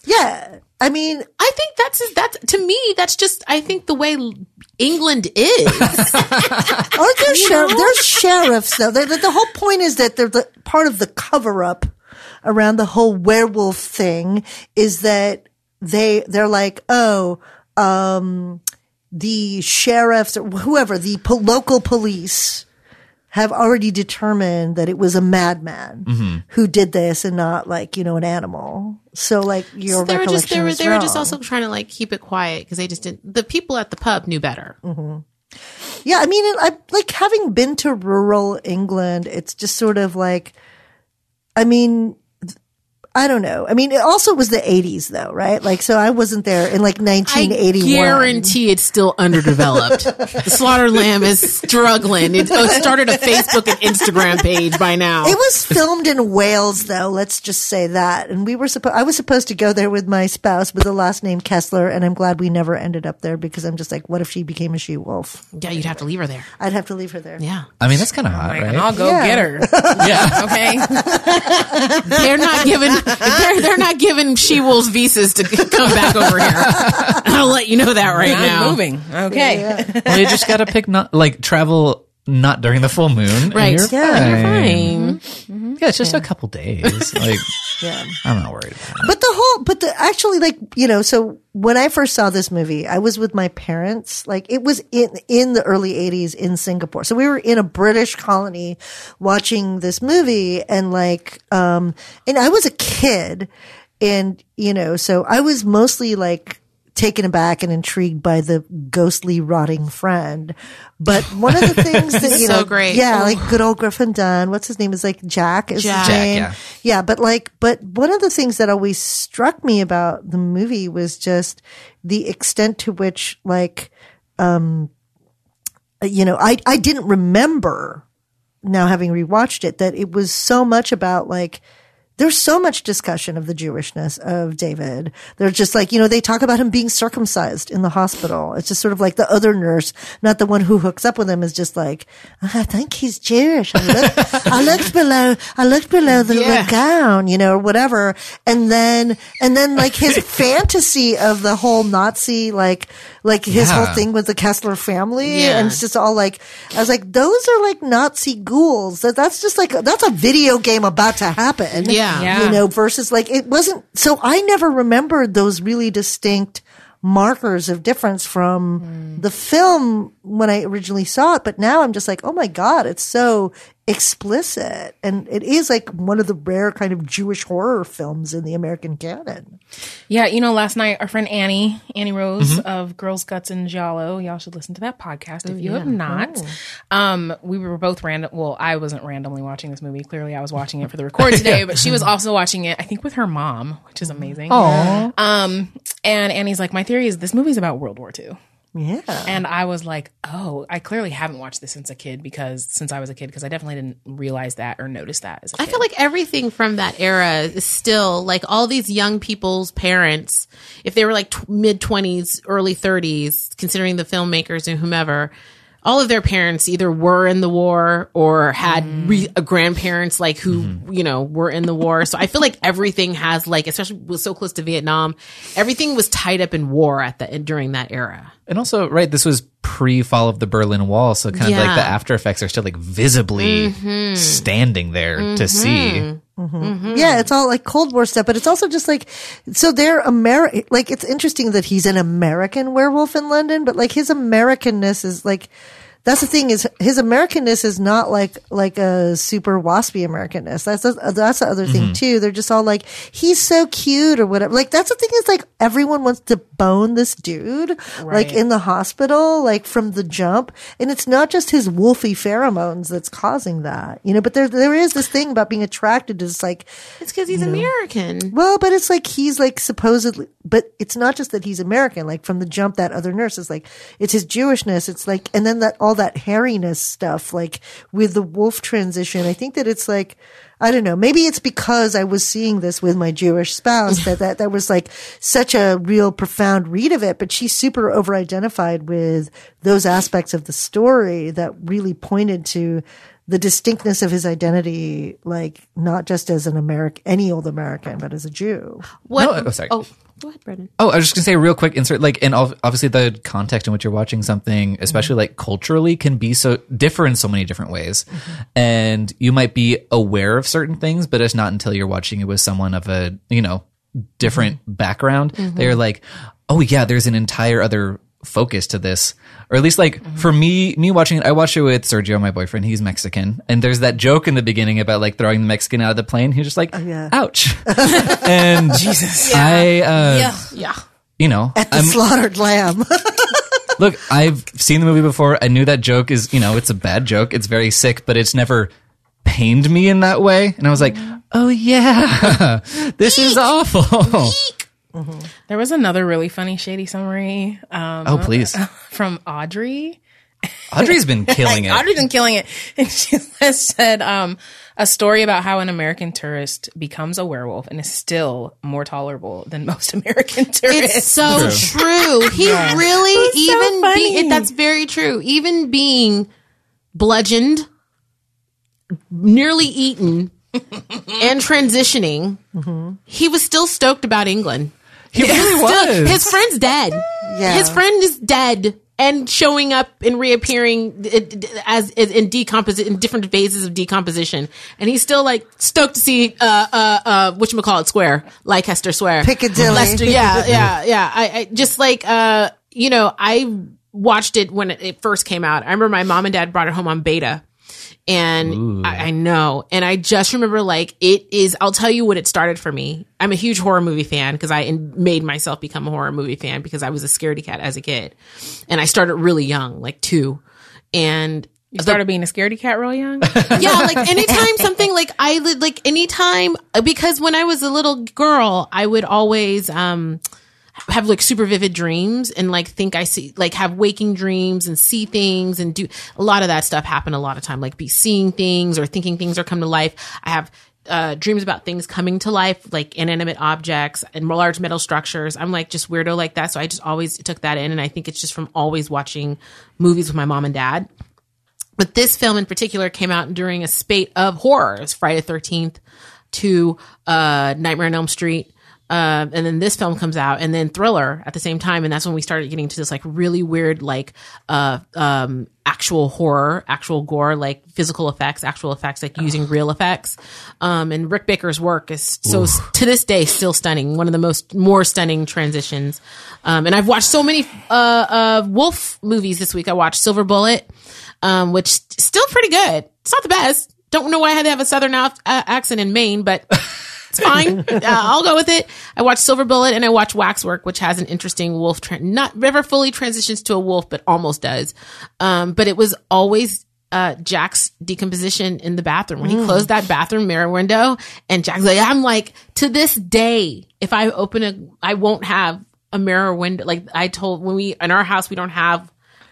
Yeah, I mean, I think that's that's to me. That's just. I think the way England is. Aren't there sher- there's sheriffs though? The, the, the whole point is that they're the part of the cover up around the whole werewolf thing is that they they're like, oh, um, the sheriffs or whoever the po- local police have already determined that it was a madman mm-hmm. who did this and not like you know an animal. So like your they were just they were is they were just also trying to like keep it quiet because they just didn't. The people at the pub knew better. Mm-hmm. Yeah, I mean, I like having been to rural England. It's just sort of like, I mean, I don't know. I mean, it also was the '80s, though, right? Like, so I wasn't there in like I 1981. guarantee it's still underdeveloped. the Slaughter Lamb is struggling. It oh, it started a Facebook and Instagram page by now. It was filmed in Wales, though. Let's just say that. And we were supposed. I was supposed to go there with my spouse with the last name Kessler, and I'm glad we never ended up there because I'm just like, what if she became a she wolf? yeah, you'd have to leave her there. I'd have to leave her there. Yeah, I mean, that's kind of hot, Like, right? and I'll go Yeah. get her. yeah. Okay. they're not giving they're they're not giving she wolves visas to come back over here. I'll let you know that right I'm now. moving. Okay. well, you just got to pick not like travel not during the full moon. and Right. you're Yeah. fine. Fine. Yeah, it's just a couple days. Like, Yeah. I'm not worried about it. But the whole, but the actually, like you know, so when I first saw this movie, I was with my parents. Like it was in in the early '80s in Singapore, so we were in a British colony watching this movie, and like, um, and I was a kid, and you know, so I was mostly like taken aback and intrigued by the ghostly rotting friend. But one of the things that you So know, great. yeah, Ooh. like good old Griffin Dunne. What's his name? Is like Jack. Is Jack. his Jack, name? yeah. Yeah, but like, but one of the things that always struck me about the movie was just the extent to which, like, um, you know, I, I didn't remember now having rewatched it that it was so much about like, there's so much discussion of the Jewishness of David. They're just like, you know, they talk about him being circumcised in the hospital. It's just sort of like the other nurse, not the one who hooks up with him, is just like, ah, I think he's Jewish. I looked, I looked below, I looked below the, Yeah. the gown, you know, or whatever. And then, and then like his fantasy of the whole Nazi, like, like his Yeah. whole thing with the Kessler family. Yeah. And it's just all like, I was like, those are like Nazi ghouls. That, that's just like, that's a video game about to happen. Yeah. Yeah. You know, versus like, it wasn't, so I never remembered those really distinct markers of difference from mm. the film when I originally saw it. But now I'm just like, oh my God, it's so explicit. And it is like one of the rare kind of Jewish horror films in the American canon. Yeah, you know, last night our friend Annie, Annie Rose of Girls Guts and Giallo, y'all should listen to that podcast if you have not. Um, we were both random. Well, I wasn't randomly watching this movie. Clearly, I was watching it for the record today, but she was also watching it. I think with her mom, which is amazing. Aww. Um, and Annie's like, my theory is this movie's about World War II. Yeah. And I was like, oh, I clearly haven't watched this since a kid because since I was a kid because I definitely didn't realize that or notice that as a I feel like everything from that era is still like all these young people's parents, if they were like tw- mid 20s, early 30s, considering the filmmakers and whomever, all of their parents either were in the war or had re- uh, grandparents like who you know were in the war. So I feel like everything has like, especially was so close to Vietnam, everything was tied up in war at the during that era. And also, right, this was pre fall of the Berlin Wall, so kind of like the after effects are still like visibly Mm-hmm. standing there to see. Mm-hmm. Yeah, it's all like Cold War stuff, but it's also just like so they're American. like it's interesting that he's an American werewolf in London, but like his Americanness is like that's the thing is his Americanness is not like like a super waspy Americanness. That's that's the other thing mm-hmm. too. They're just all like he's so cute or whatever. Like that's the thing is like everyone wants to bone this dude like in the hospital like from the jump, and it's not just his wolfy pheromones that's causing that, you know. But there there is this thing about being attracted to this like It's because he's American. well, but it's like he's like supposedly, but it's not just that he's American. Like from the jump, that other nurse is like, it's his Jewishness. It's like, and then that all that hairiness stuff, like with the wolf transition. I think that it's like, I don't know. Maybe it's because I was seeing this with my Jewish spouse that that that was like such a real profound read of it. But she's super over identified with those aspects of the story that really pointed to the distinctness of his identity, like not just as an American, any old American, but as a Jew. What? No, oh, sorry. Oh, go ahead, Brennan. Oh, I was just gonna say real quick insert like and obviously the context in which you're watching something, especially mm-hmm. like culturally, can be so differ in so many different ways, mm-hmm. and you might be aware of certain things, but it's not until you're watching it with someone of a you know different mm-hmm. background that you're like, oh yeah, there's an entire other focus to this or at least like for me me watching it i watched it with sergio my boyfriend he's mexican and there's that joke in the beginning about like throwing the mexican out of the plane he's just like yeah. ouch and jesus i uh Yeah. Yeah. you know At the I'm- slaughtered lamb. Look, I've seen the movie before. I knew that joke is, you know, it's a bad joke. It's very sick, but it's never pained me in that way. And I was like, oh yeah, this is awful. There was another really funny shady summary um, Oh, please. from Audrey. Audrey's been killing it. Audrey's been killing it. And she said um, a story about how an American tourist becomes a werewolf and is still more tolerable than most American tourists. It's so true. He really It's so even funny. be, it, that's very true. Even being bludgeoned, nearly eaten, and transitioning, he was still stoked about England. He really Still- was. his friend's dead. Yeah. His friend is dead and showing up and reappearing as as- in decompos in different phases of decomposition, and he's still like stoked to see uh uh uh what you call it square like Hester Square Piccadilly. Leicester, yeah, yeah, yeah. I, I just like uh you know I watched it when it, it first came out. I remember my mom and dad brought it home on beta. And I, I know. And I just remember like it is, I'll tell you what it started for me. I'm a huge horror movie fan because I in- made myself become a horror movie fan because I was a scaredy cat as a kid. And I started really young, like two. And you started being a scaredy cat real young. yeah, like anytime something like I like anytime because when I was a little girl, I would always um have like super vivid dreams and like think I see like have waking dreams and see things and do a lot of that stuff happen a lot of time like be seeing things or thinking things are come to life. I have uh, dreams about things coming to life, like inanimate objects and large metal structures. I'm like just weirdo like that. So I just always took that in. And I think it's just from always watching movies with my mom and dad. But this film in particular came out during a spate of horrors, Friday the 13th to uh, Nightmare on Elm Street. Uh, and then this film comes out and then Thriller at the same time. And that's when we started getting to this like really weird, like, uh, um, actual horror, actual gore, like physical effects, actual effects, like using real effects. Um, and Rick Baker's work is so to this day still stunning. One of the most more stunning transitions. Um, and I've watched so many, uh, uh, wolf movies this week. I watched Silver Bullet um, which still pretty good. It's not the best. Don't know why I had to have a southern uh, accent in Maine, but fine. uh, I'll go with it. I watched Silver Bullet and I watched Waxwork, which has an interesting wolf. Tra- not never fully transitions to a wolf, but almost does. Um, but it was always uh, Jack's decomposition in the bathroom when he closed that bathroom mirror window, and Jack's like, I'm like, to this day, if I open a, I won't have a mirror window. Like I told when we in our house, we don't have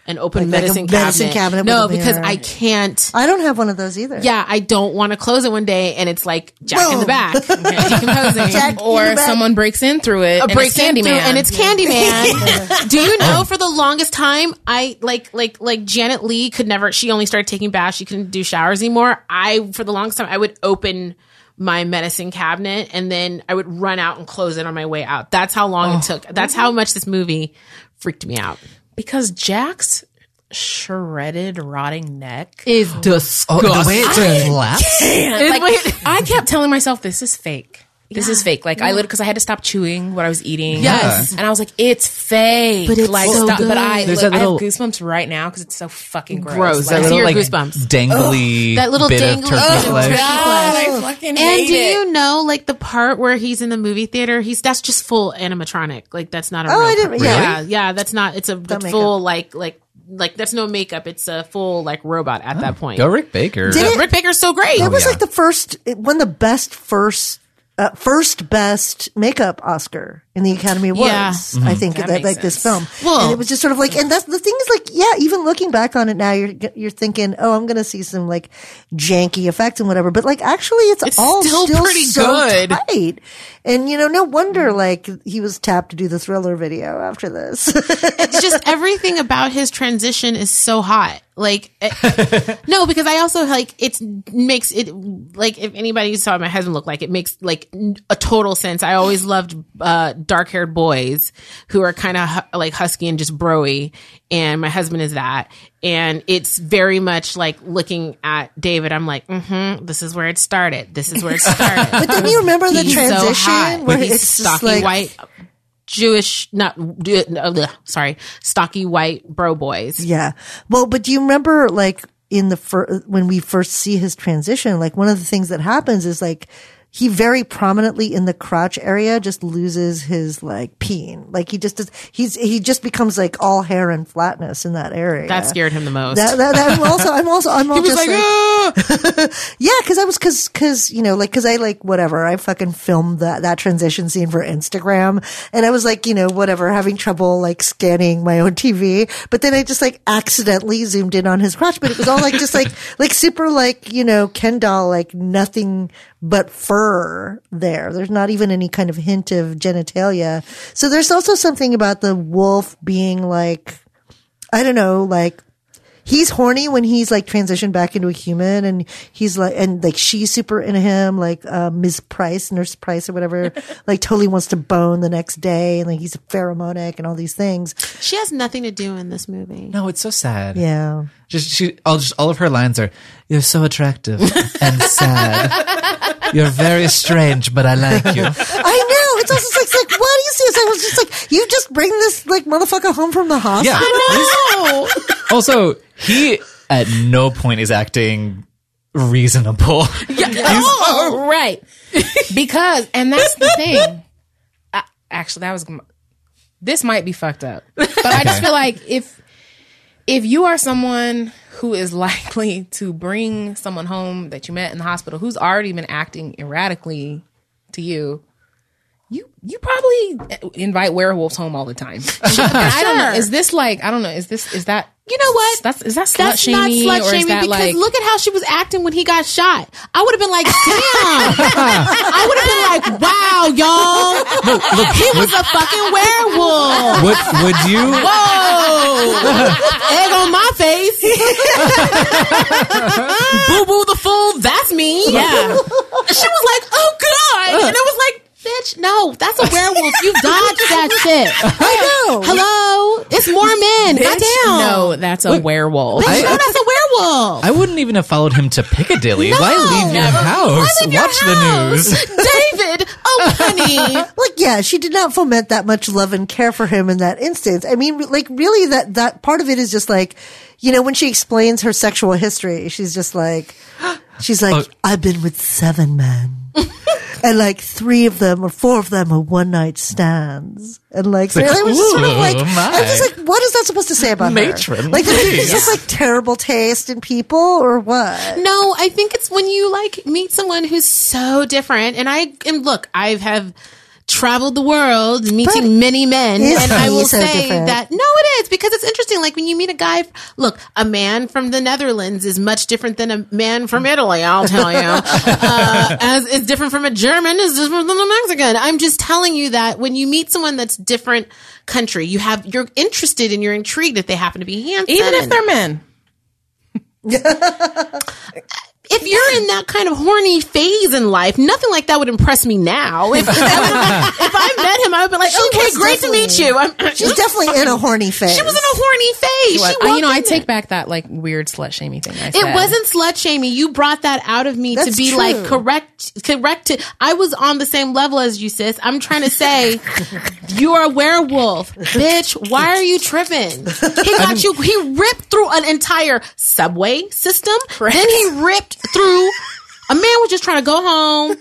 an open Like- like a medicine, medicine cabinet. cabinet No, because. I can't. I don't have one of those either. Yeah, I don't want to close it one day and it's like Jack in the back, decomposing. Jack or the back. someone breaks in through it. a and break it's Candyman. through and it's Candyman. Do you know for the longest time I like like like Janet Leigh could never she only started taking baths, she couldn't do showers anymore. I for the longest time I would open my medicine cabinet and then I would run out and close it on my way out. That's how long it oh. took. That's how much this movie freaked me out. Because Jack's shredded, rotting neck. Is Oh, disgusting. the way it collapsed. like. I kept telling myself, "This is fake. This is fake." Like I literally because I had to stop chewing what I was eating. Yes. and I was like, "It's fake." But it's like, so stop. good. But I, There's like, that I have goosebumps right now because it's so fucking gross. Gross. Like, I That little like goosebumps. dangly That little bit dangly of turkey bit of flesh. God. I fucking And hate do it. you know, like the part where he's in the movie theater? He's that's just full animatronic. Like that's not a Oh, real. I didn't- part. yeah. yeah, yeah. That's not. It's a makeup. full like like like that's no makeup. It's a full like robot at that point. Go Rick Baker. Did it- Rick Baker's so great. It was oh, yeah. like the first, one won the best first, uh, first best makeup Oscar in the Academy Awards. Yeah. I think That that, makes like this film, Well- and it was just sort of like, and that's the thing is like, yeah, even looking back on it now, you're you're thinking, oh, I'm gonna see some like janky effects and whatever, but like actually, it's, It's all still still, pretty so good. tight. And you know, no wonder like he was tapped to do the thriller video after this. it's just everything about his transition is so hot. Like, eh, no, because I also like it makes it like if anybody saw my husband look like, it makes like a total sense. I always loved uh, dark haired boys who are kind of hu- like husky and just broy, and my husband is that. And it's very much like looking at David. I'm like, mm-hmm, this is where it started. This is where it started. but then you remember the He's so transition hot. where he's it's stocky like, white Jewish, not sorry, stocky white bro boys. Yeah. Well, but do you remember like in the fir- when we first see his transition, like one of the things that happens is like he very prominently in the crotch area just loses his like peen. Like he just does, he's, he just becomes like all hair and flatness in that area. That scared him the most. That, that, that- also, I'm also, I'm all just like, like, "Ah!" yeah, because I was because because you know like because I like whatever I fucking filmed that that transition scene for Instagram and I was like you know whatever having trouble like scanning my own TV but then I just like accidentally zoomed in on his crotch but it was all like just like like super like you know Ken doll like nothing but fur there. There's not even any kind of hint of genitalia. So there's also something about the wolf being like I don't know like he's horny when he's like transitioned back into a human and he's like and like she's super into him like uh, ms price nurse price or whatever like totally wants to bone the next day and like he's pheromonic and all these things she has nothing to do in this movie. No, it's so sad. yeah Just she, all just all of her lines are, "You're so attractive and sad. You're very strange, but I like you." i know it's also just like, it's like what do you see it's like, I was just like you just bring this like motherfucker home from the hospital Yeah. Also, he at no point is acting reasonable. Yeah. Oh, right. because, and that's the thing. I, actually, that was. This might be fucked up, but I just feel like if if you are someone who is likely to bring someone home that you met in the hospital who's already been acting erratically to you. You you probably invite werewolves home all the time. And I don't know. Is this like I don't know? Is this is that You know what? That's is that slut That's not slut or is shaming that because like look at how she was acting when he got shot. I would have been like, damn. I would have been like, wow, y'all. he was a fucking werewolf. Would would you? Whoa! Egg on my face. boo boo the fool, that's me. Yeah. She was like, oh god. And it was like, bitch, no, that's a werewolf. You dodged that shit. i know Hello? It's more men. Goddamn. No, that's a werewolf. Bitch, no, that's a werewolf. I wouldn't even have followed him to Piccadilly. Why leave your house? Why leave your Watch house? the news. David, oh honey. like yeah she did not foment that much love and care for him in that instance i mean like really that that part of it is just like you know when she explains her sexual history she's just like she's like Oh. i've been with seven men and like three of them or four of them are one night stands and like, so like, it was sort of like my. i'm just like what is that supposed to say about Matron, her like is this please. like terrible taste in people or what No, I think it's when you like meet someone who's so different. And I and look, I have traveled the world meeting But many men, and I will so say different? that no, it's because it's interesting. Like when you meet a guy, look, a man from the Netherlands is much different than a man from Italy. I'll tell you, uh, as is different from a German is different than a Mexican. I'm just telling you that when you meet someone that's different country, you have you're interested and you're intrigued if they happen to be handsome, Even if they're men. if you're in that kind of horny phase in life, nothing like that would impress me now. If, if, I, if I met him, I would be like, okay, great to meet you. I'm, uh, She's definitely in a horny phase. she was in a horny phase. She I, you know, I take there. back that like weird slut shaming thing. I said. It wasn't slut shaming. You brought that out of me to be true. like correct, correct. I was on the same level as you, sis. I'm trying to say you are a werewolf, bitch. Why are you tripping? He got you. He ripped through an entire subway system. Then he ripped through. A man was just trying to go home.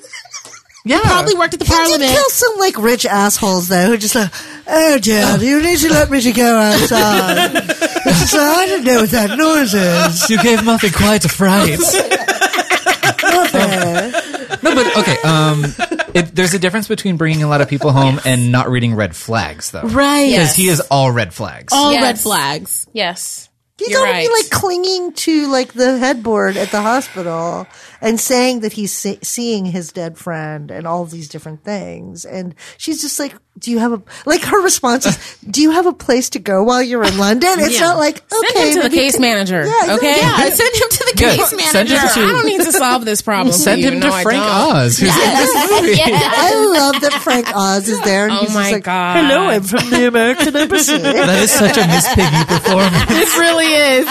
Yeah. Probably worked at the He did parliament. kill some like rich assholes though, who just like, oh dad, you need to let me to go outside. It's just, I didn't know what that noise is. You gave Muffy quite a fright. Okay. no, but okay. Um, it, there's a difference between bringing a lot of people home and not reading red flags, though. Right. Because Yes. he is all red flags. All Yes. red flags. Yes. He's You're already right. like clinging to like the headboard at the hospital and saying that he's see- seeing his dead friend and all these different things. And she's just like, "Do you have a like?" Her response is, "Do you have a place to go while you're in London?" It's Yeah. not like Send okay, him to the case t- manager. Yeah, okay. Yeah, send him to the Good. case Send manager. him to- I don't need to solve this problem. Send him No, to I Frank. Oz, who's in this movie. I love that Frank Oz is there. And Oh he's my just like, God. Hello, I'm from the American Embassy. That is such a Miss Piggy performance. It really is.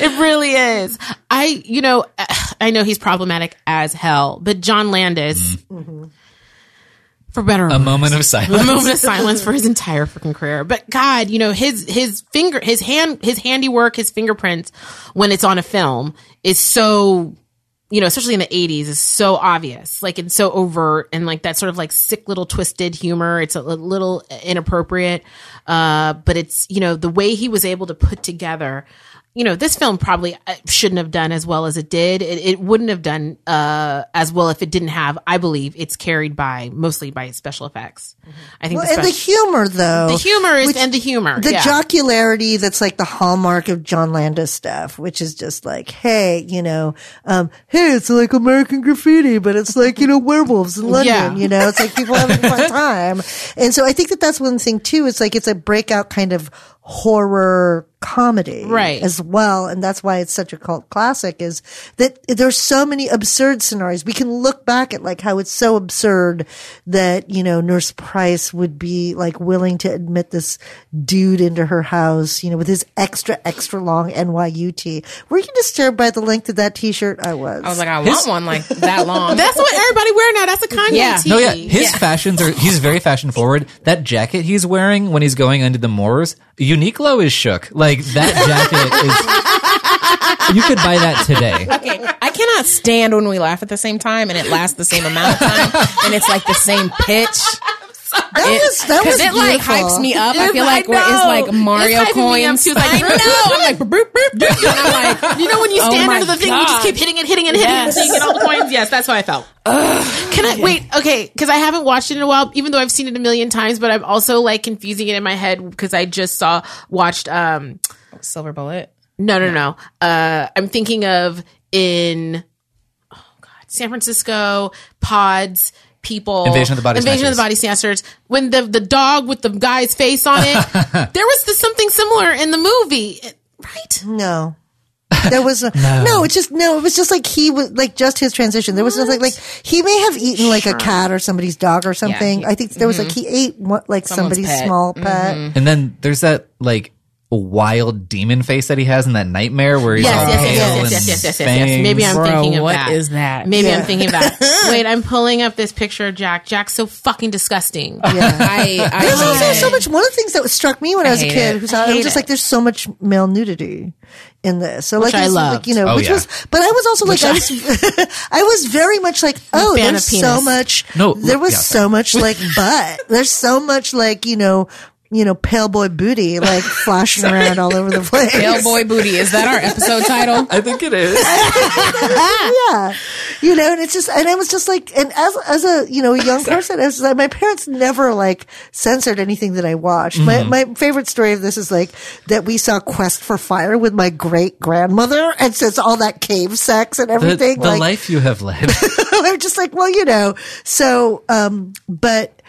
It really is. I, you know, I know he's problematic as hell, but John Landis, mm-hmm. For better or A moment of silence. a moment of silence for his entire freaking career. But God, you know, his, his finger, his hand, his handiwork, his fingerprints when it's on a film is so, you know, especially in the 80s is so obvious. Like it's so overt and like that sort of like sick little twisted humor. It's a little inappropriate. Uh, but it's, you know, the way he was able to put together, you know, this film probably uh, shouldn't have done as well as it did. It, it wouldn't have done uh, as well if it didn't have. I believe it's carried by mostly by special effects. I think Well, the, and the humor, though. the humor is which- and the humor. the yeah. jocularity that's like the hallmark of John Landis stuff, which is just like, hey, you know, um, hey, it's like American graffiti, but it's like, you know, werewolves in London, Yeah. you know, it's like people having a fun time. And so I think that that's one thing too. It's like, it's a breakout kind of horror comedy Right. as well. And that's why it's such a cult classic is that there's so many absurd scenarios. We can look back at like how it's so absurd that, you know, Nurse Price would be like willing to admit this dude into her house, you know, with his extra, extra long NYUT. Were you disturbed by the length of that t-shirt? I was. I was like, I His- want one like that long. That's what everybody wear now. That's a Kanye Yeah. tee. No, yeah, his fashions are. He's very fashion forward. That jacket he's wearing when he's going into the moors, Uniqlo is shook. Like that jacket is. You could buy that today. Okay, I cannot stand when we laugh at the same time and it lasts the same amount of time and it's like the same pitch. That was, that was Because it like beautiful. hypes me up. I feel like I we're- it's like Mario It's hyping me up, coins. too. Like, I know. I'm like, boop, boop, boop, boop. and I'm like, You know when you Oh stand my under the thing, you just keep hitting it, hitting it, hitting Yes. it until you get all the coins. Yes, that's how I felt. Can I wait? Okay, because I haven't watched it in a while, even though I've seen it a million times. But I'm also like confusing it in my head because I just saw watched. um Silver bullet. No, no, no. Uh, I'm thinking of in oh god, San Francisco pods. People Invasion of the Body Invasion of the Body Snatchers. When the the dog with the guy's face on it, there was the, something similar in the movie, right? No. There was a, no. it's just no. It was just like he was like just his transition. There was nothing like he may have eaten like a cat or somebody's dog or something. he- I think there was like mm-hmm. he ate what, like Someone's somebody's pet. small mm-hmm. pet. And then there's that like wild demon face that he has in that nightmare where he's Yes, all yes, pale yes, yes, and yes, yes, yes, yes, yes. fangs. Maybe I'm Bro, thinking of what that. is that? Maybe Yeah. I'm thinking of that. Wait, I'm pulling up this picture of Jack. Jack's so fucking disgusting. Yeah. I, I There's also hate so much. One of the things that struck me when I, I was a kid, it. who's I I, was just it. like, there's so much male nudity in this. So like, I it's loved. like you know, Oh, which yeah. was, but I was also like, I was, I was very much like, oh, there's so much. No, there was yeah, so much like butt. There's so much like you know. You know, pale boy booty like flashing around all over the place. Pale boy booty. Is that our episode title? I think it is. yeah. you know, and it's just, and I was just like, and as, as a, you know, a young person, as like, my parents never like censored anything that I watched. Mm-hmm. My, my favorite story of this is like that we saw Quest for Fire with my great grandmother. And so it's all that cave sex and The, everything. the like, life you have led. I'm just like, well, you know, so, um, but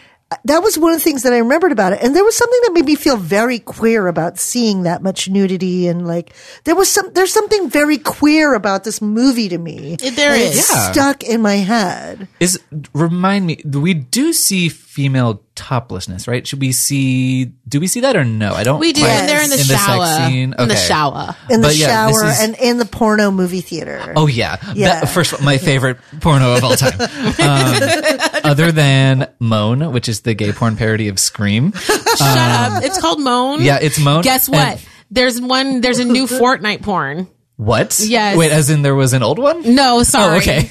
that was one of the things that I remembered about it. And there was something that made me feel very queer about seeing that much nudity and like, there was some, there's something very queer about this movie to me. There And Yeah. stuck in my head. Is remind me, we do see female toplessness, right? Should we see? Do we see that or no? I don't. We do, quite- and they're in the sex shower. scene. In the shower. In the But yeah, shower is- and in the porno movie theater. Oh yeah, Yeah. That- first, my favorite porno of all time, um, other than Moan, which is the gay porn parody of Scream. Shut up. It's called Moan. Yeah, it's Moan. Guess And- what? there's one, there's a new Fortnite porn. What? Yes. Wait, as in there was an old one? No, sorry. Oh, okay.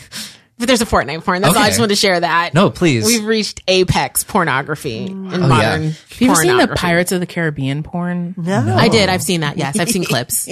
But there's a Fortnite porn. That's all I Okay. just wanted to share that. No, please. We've reached apex pornography in modern Oh, yeah. Have you ever seen the. Pirates of the Caribbean porn? no. I did. I've seen that. Yes, I've seen clips.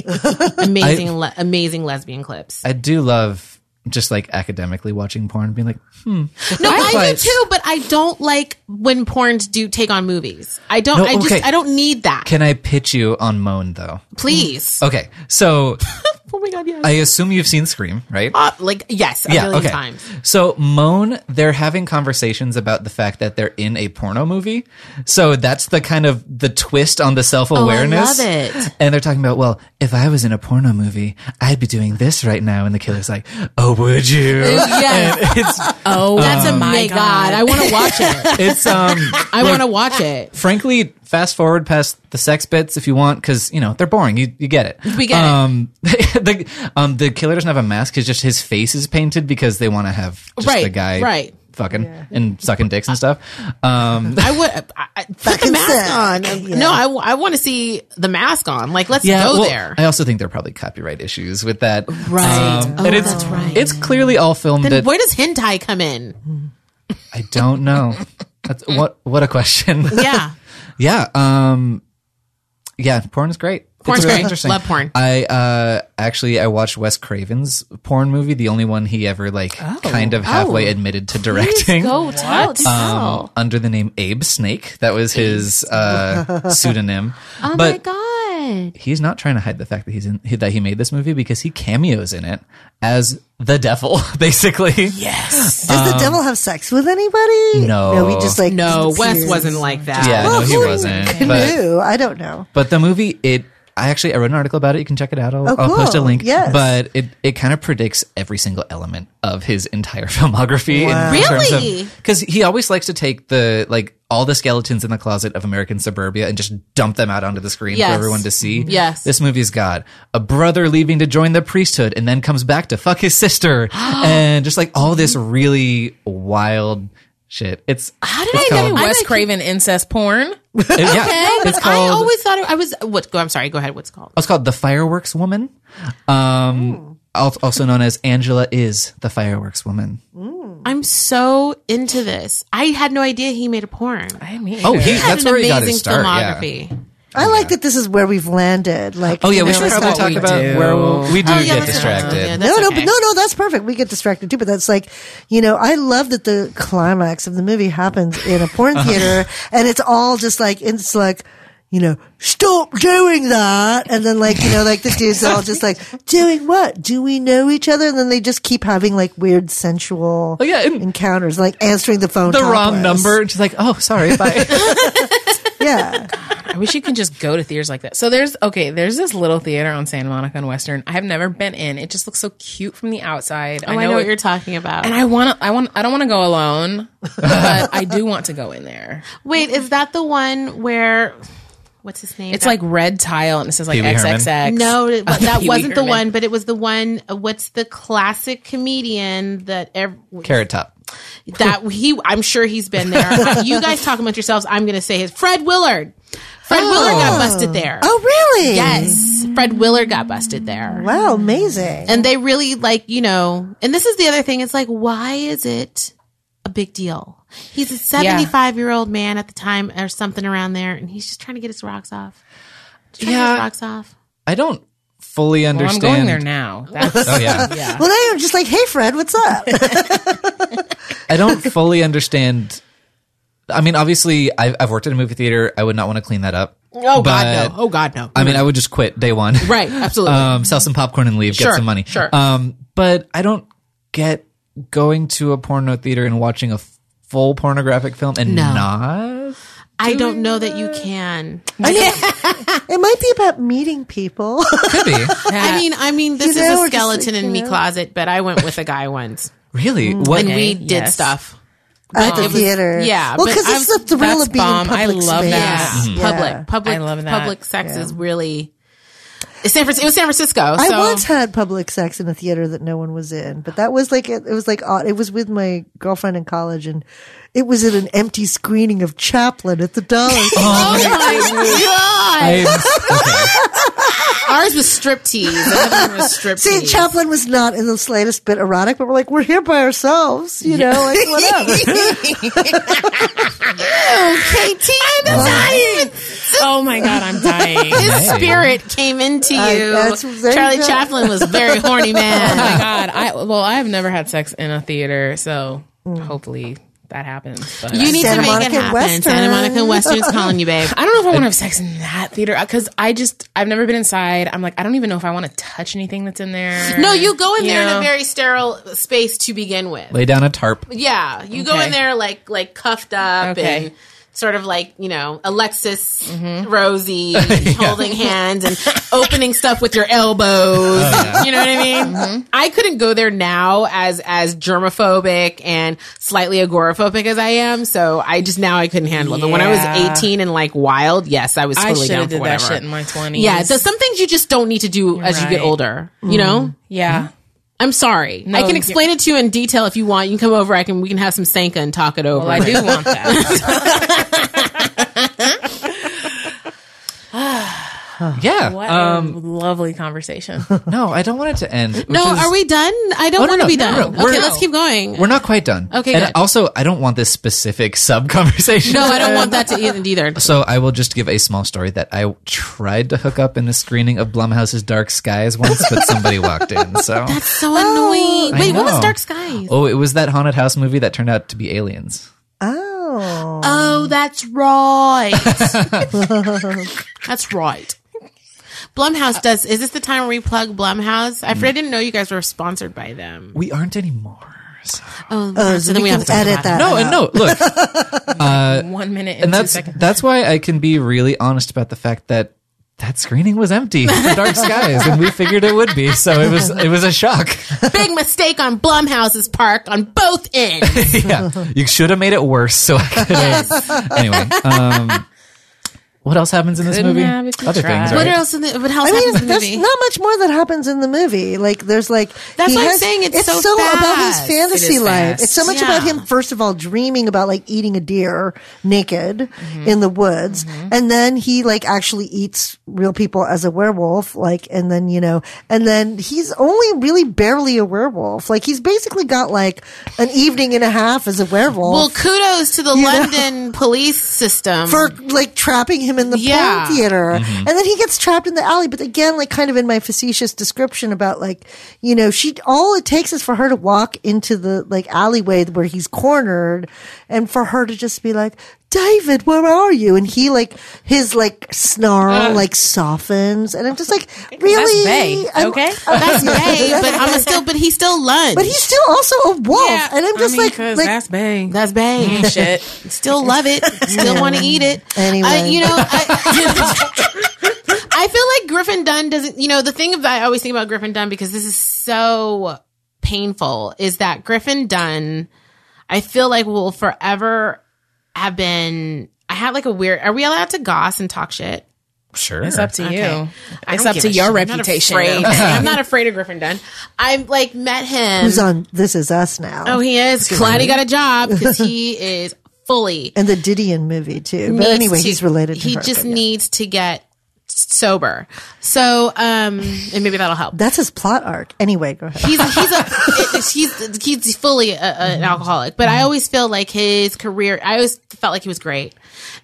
Amazing, le- amazing lesbian clips. I do love just like academically watching porn, being like, hmm. No, I, quite- do too, but I don't like when porns do take on movies. I don't. No, I just. I don't need that. Can I pitch you on Moan though? Please. Okay, so Oh my god, yes. I assume you've seen Scream, right? Uh, like yes, a yeah, million okay. times. So Moan, they're having conversations about the fact that they're in a porno movie. So that's the kind of the twist on the self awareness. Oh, I love it. And they're talking about, well, if I was in a porno movie, I'd be doing this right now. And the killer's like, oh, would you? Yes. And it's Oh, That's a my my god. I want to watch it. it's um. I want to watch it. Frankly, fast forward past the sex bits if you want, because you know they're boring. You you get it. We get it. um, the um the killer doesn't have a mask. It's just his face is painted because they want to have just Right, the guy right. fucking and sucking dicks and stuff. Um, I would I, I, put the Fucking mask sick. on. Yeah. No, I, want to see the mask on. Like, let's yeah, go well, there. I also think there are probably copyright issues with that. Right. Um, Oh, and it's that's right. it's clearly all filmed then at. where does hentai come in? I don't know. That's what what a question. Yeah. Yeah. Um. Yeah, porn is great. Porn's it's really great. Interesting. Love porn. I uh actually I watched Wes Craven's porn movie, the only one he ever like kind of halfway admitted to directing. Go tell. Um, tell. under the name Abe Snake. That was his uh, pseudonym. Oh but my god. He's not trying to hide the fact that he's in that he made this movie because he cameos in it as the devil, basically. Yes. Does the devil have sex with anybody? Um, No. No, he just like No, Wes wasn't like that. Yeah, Well, no, he wasn't. But Knew? I don't know. But the movie, it. I actually I wrote an article about it. You can check it out. I'll, Oh, I'll post a link. Yes. But it it kind of predicts every single element of his entire filmography. Wow. Really? Because he always likes to take the like all the skeletons in the closet of American suburbia and just dump them out onto the screen Yes. for everyone to see. Yes. This movie's got a brother leaving to join the priesthood and then comes back to fuck his sister and just like all this really wild shit. It's How did it's I called- know? Wes like- Craven incest porn. it- yeah, Okay, it's but I always thought it, I was what? Go. I'm sorry. Go ahead. What's it called? It's called The Fireworks Woman. Um, al- also known as Angela is the Fireworks Woman. I'm so into this. I had no idea he made a porn. I mean, Oh, he, He had that's an where he got amazing his start. Yeah. Filmography. I like that this is where we've landed. Like, Oh yeah, you we know, should it's probably talk we about do. where we'll, we do Oh, yeah, get distracted. yeah, No, no, okay. but no, no, that's perfect. We get distracted too, but that's like, you know, I love that the climax of the movie happens in a porn theater and it's all just like, it's like, you know, stop doing that. And then like, you know, like the dudes are all just like, doing what? Do we know each other? And then they just keep having like weird sensual Oh, yeah, and- encounters, like answering the phone. the wrong number. And she's like, oh, sorry, bye. Yeah. I wish you could just go to theaters like that. So there's okay, there's this little theater on Santa Monica and Western. I have never been in. It just looks so cute from the outside. Oh, I know, what it- you're talking about. and I want to. I want. I don't want to go alone, but I do want to go in there. Wait, is that the one where? What's his name? It's That- like red tile and it says like Pee Wee Herman? XXX. No, but that wasn't the one. But it was the one. What's the classic comedian that ev- Carrot Top. that he? I'm sure he's been there. you guys talk amongst yourselves. I'm going to say his Fred Willard. Fred Willard got oh. busted there. Oh, really? Yes, Fred Willard got busted there. Wow. Amazing. And they really like, you know, and this is the other thing. It's like, why is it a big deal? He's a 75 year old man at the time or something around there, and he's just trying to get his rocks off. Trying to get Yeah. his rocks off. I don't fully Well, I'm understand. going there now. That's, Oh yeah. yeah. Well, now you're just like, hey, Fred, what's up? I don't fully understand. I mean, obviously, I've, I've worked at a movie theater. I would not want to clean that up. Oh But- God, no. Oh God, no. I mean, I would just quit day one. right, absolutely. um, sell some popcorn and leave, Sure, get some money. sure. Um, but I don't get going to a porno theater and watching a full pornographic film and No. not. I don't know that you can. it might be about meeting people. Could be. I mean, I mean, this You is know, a we're just skeleton like, in you me know. closet, but I went with a guy once, really? What? and we did yes. stuff. At um, the it was- theater. yeah, Well, because it's the thrill of being bomb. in I public love space. that. Yeah, Yeah. public, public, I love that. public sex is really. It's San Francisco. It was San Francisco. I once had public sex in a theater that no one was in, but that was like it, it was like odd. It was with my girlfriend in college, and it was at an empty screening of Chaplin at the Dollar. Oh Store. Oh my god! I'm- okay. Ours was striptease. Another one was striptease. See, Chaplin was not in the slightest bit erotic, but we're like, we're here by ourselves, you know, like whatever. KT, I'm dying. Oh my god, I'm dying. His spirit came into you. I- that's- there you Charlie. Chaplin was a very horny man. Oh my god. I well, I've never had sex in a theater, so mm. hopefully that happens. But You need Santa to make Monica it happen. Western. Santa Monica Western's calling you, babe. I don't know if I want to have sex in that theater because I just I've never been inside. I'm like I don't even know if I want to touch anything that's in there. No, you go in You there in a very sterile space to begin with. Lay down a tarp. Yeah, you go in there like like cuffed up Okay. and sort of like you know Alexis, mm-hmm. Rosie, holding hands and opening stuff with your elbows. Oh, you know what I mean? Mm-hmm. I couldn't go there now as as germophobic and slightly agoraphobic as I am. So I just now I couldn't handle it. But when I was eighteen and like wild, yes, I was I totally should down for did that whatever. shit in my twenties. yeah, so some things you just don't need to do as you get older. You know. Mm-hmm. yeah. I'm sorry. I can explain it to you in detail if you want. You can come over. I can. We can have some Sanka and talk it over. Well, I do want that. Yeah. What Um, a lovely conversation. no, I don't want it to end. no, is- are we done? I don't Oh, no, want to be no, done. no, okay, we're- let's keep going. We're not quite done. Okay, And good. also, I don't want this specific sub conversation. no, I don't want that to end either. So I will just give a small story that I tried to hook up in a screening of Blumhouse's Dark Skies once, but somebody walked in. So that's So annoying. I Wait, what was. Dark Skies? oh, it was that haunted house movie that turned out to be aliens. Oh. Oh, that's right. that's right. Blumhouse does. Is this the time where we plug Blumhouse? I, I didn't know you guys were sponsored by them. We aren't anymore. so- Oh, Oh, so so then we we have to edit that. No, and no, look, One minute and, and two that's seconds. that's why I can be really honest about the fact that that screening was empty for Dark Skies, and we figured it would be. So it was it was a shock. Big mistake on Blumhouse's park on both ends. yeah, you should have made it worse. So I could have. anyway, um, what else happens in this Couldn't movie? have if you Other tried. things, What else? In the, what else I happens in mean, the there's movie? not much more that happens in the movie. Like, there's like That's he what I'm saying, it's so about his fast. fantasy It is life. fast. It's so much Yeah. about him. First of all, dreaming about like eating a deer naked Mm-hmm. in the woods, and then he like actually eats real people as a werewolf. Like, and then you know, and then he's only really barely a werewolf. Like, he's basically got like an evening and a half as a werewolf. well, kudos to the You know? London police system. for like trapping him in the Yeah. porn theater. Mm-hmm. And then he gets trapped in the alley. But again, like kind of in my facetious description about like, you know, she, all it takes is for her to walk into the like alleyway where he's cornered and for her to just be like, David, where are you? And he like, his like snarl like softens. And I'm just like, really? Bae, I'm- okay? That's Bay, but I'm still, but he's still lunch. But he's still also a wolf. Yeah, and I'm just I mean, like, 'cause like, that's bang. That's Bay. shit. Still love it. Still want to eat it. Anyway. I, you know, I, I feel like Griffin Dunne doesn't. You know, the thing about I always think about Griffin Dunne because this is so painful is that Griffin Dunne, I feel like will forever have been. I had like a weird. Are we allowed to goss and talk shit? Sure, It's up to Okay. you. I It's up to your shit. I'm not reputation. I'm not afraid of Griffin Dunne. I've like met him. who's on This Is Us now. Oh, he is. Glad he got a job because he is fully. and the Didion movie too. But anyway, to- he's related to He her, just but yeah. needs to get sober. So, um, and maybe that'll help. That's his plot arc. Anyway, go ahead. He's he's a he's he's fully a, a, an alcoholic, but I always feel like his career. I always felt like he was great.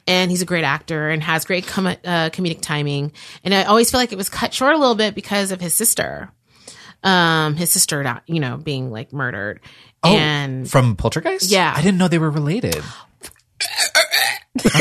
and he's a great actor and has great com- uh, comedic timing. And I always feel like it was cut short a little bit because of his sister, um, his sister, not you know, being like murdered. and from Poltergeist? Yeah. I didn't know they were related. you're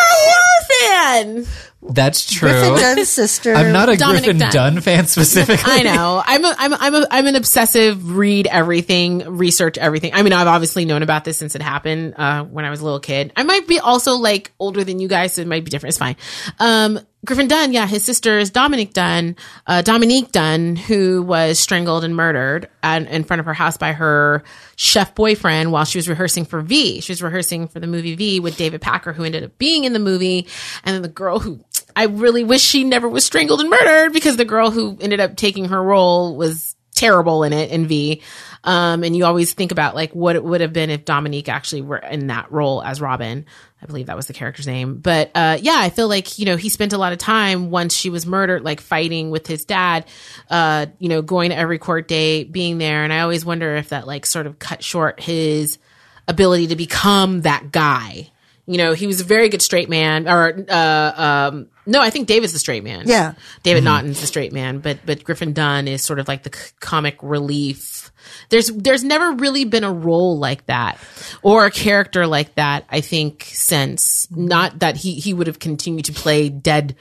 a horror fan. That's true. Griffin Dunne's sister. I'm not a Dominic Griffin Dunne. Dunn. fan specifically. I know. I'm a, I'm a, I'm a, I'm an obsessive read everything, research everything. I mean, I've obviously known about this since it happened uh, when I was a little kid. I might be also like older than you guys, so it might be different. It's fine. Um, Griffin Dunne, yeah, his sister is Dominic Dunne, uh, Dominique Dunne, who was strangled and murdered at, in front of her house by her chef boyfriend while she was rehearsing for V. She was rehearsing for the movie V with David Packer, who ended up being in the movie, and then the girl who I really wish she never was strangled and murdered because the girl who ended up taking her role was terrible in it in V. Um, and you always think about like what it would have been if Dominique actually were in that role as Robin. I believe that was the character's name. But uh, yeah, I feel like, you know, he spent a lot of time once she was murdered, like fighting with his dad, uh, you know, going to every court date, being there. And I always wonder if that like sort of cut short his ability to become that guy. You know, he was a very good straight man, or uh, um, no, I think David's the straight man. Yeah. David Naughton's the straight man, but but Griffin Dunne is sort of like the c- comic relief. There's there's never really been a role like that or a character like that. I think since not that he he would have continued to play dead.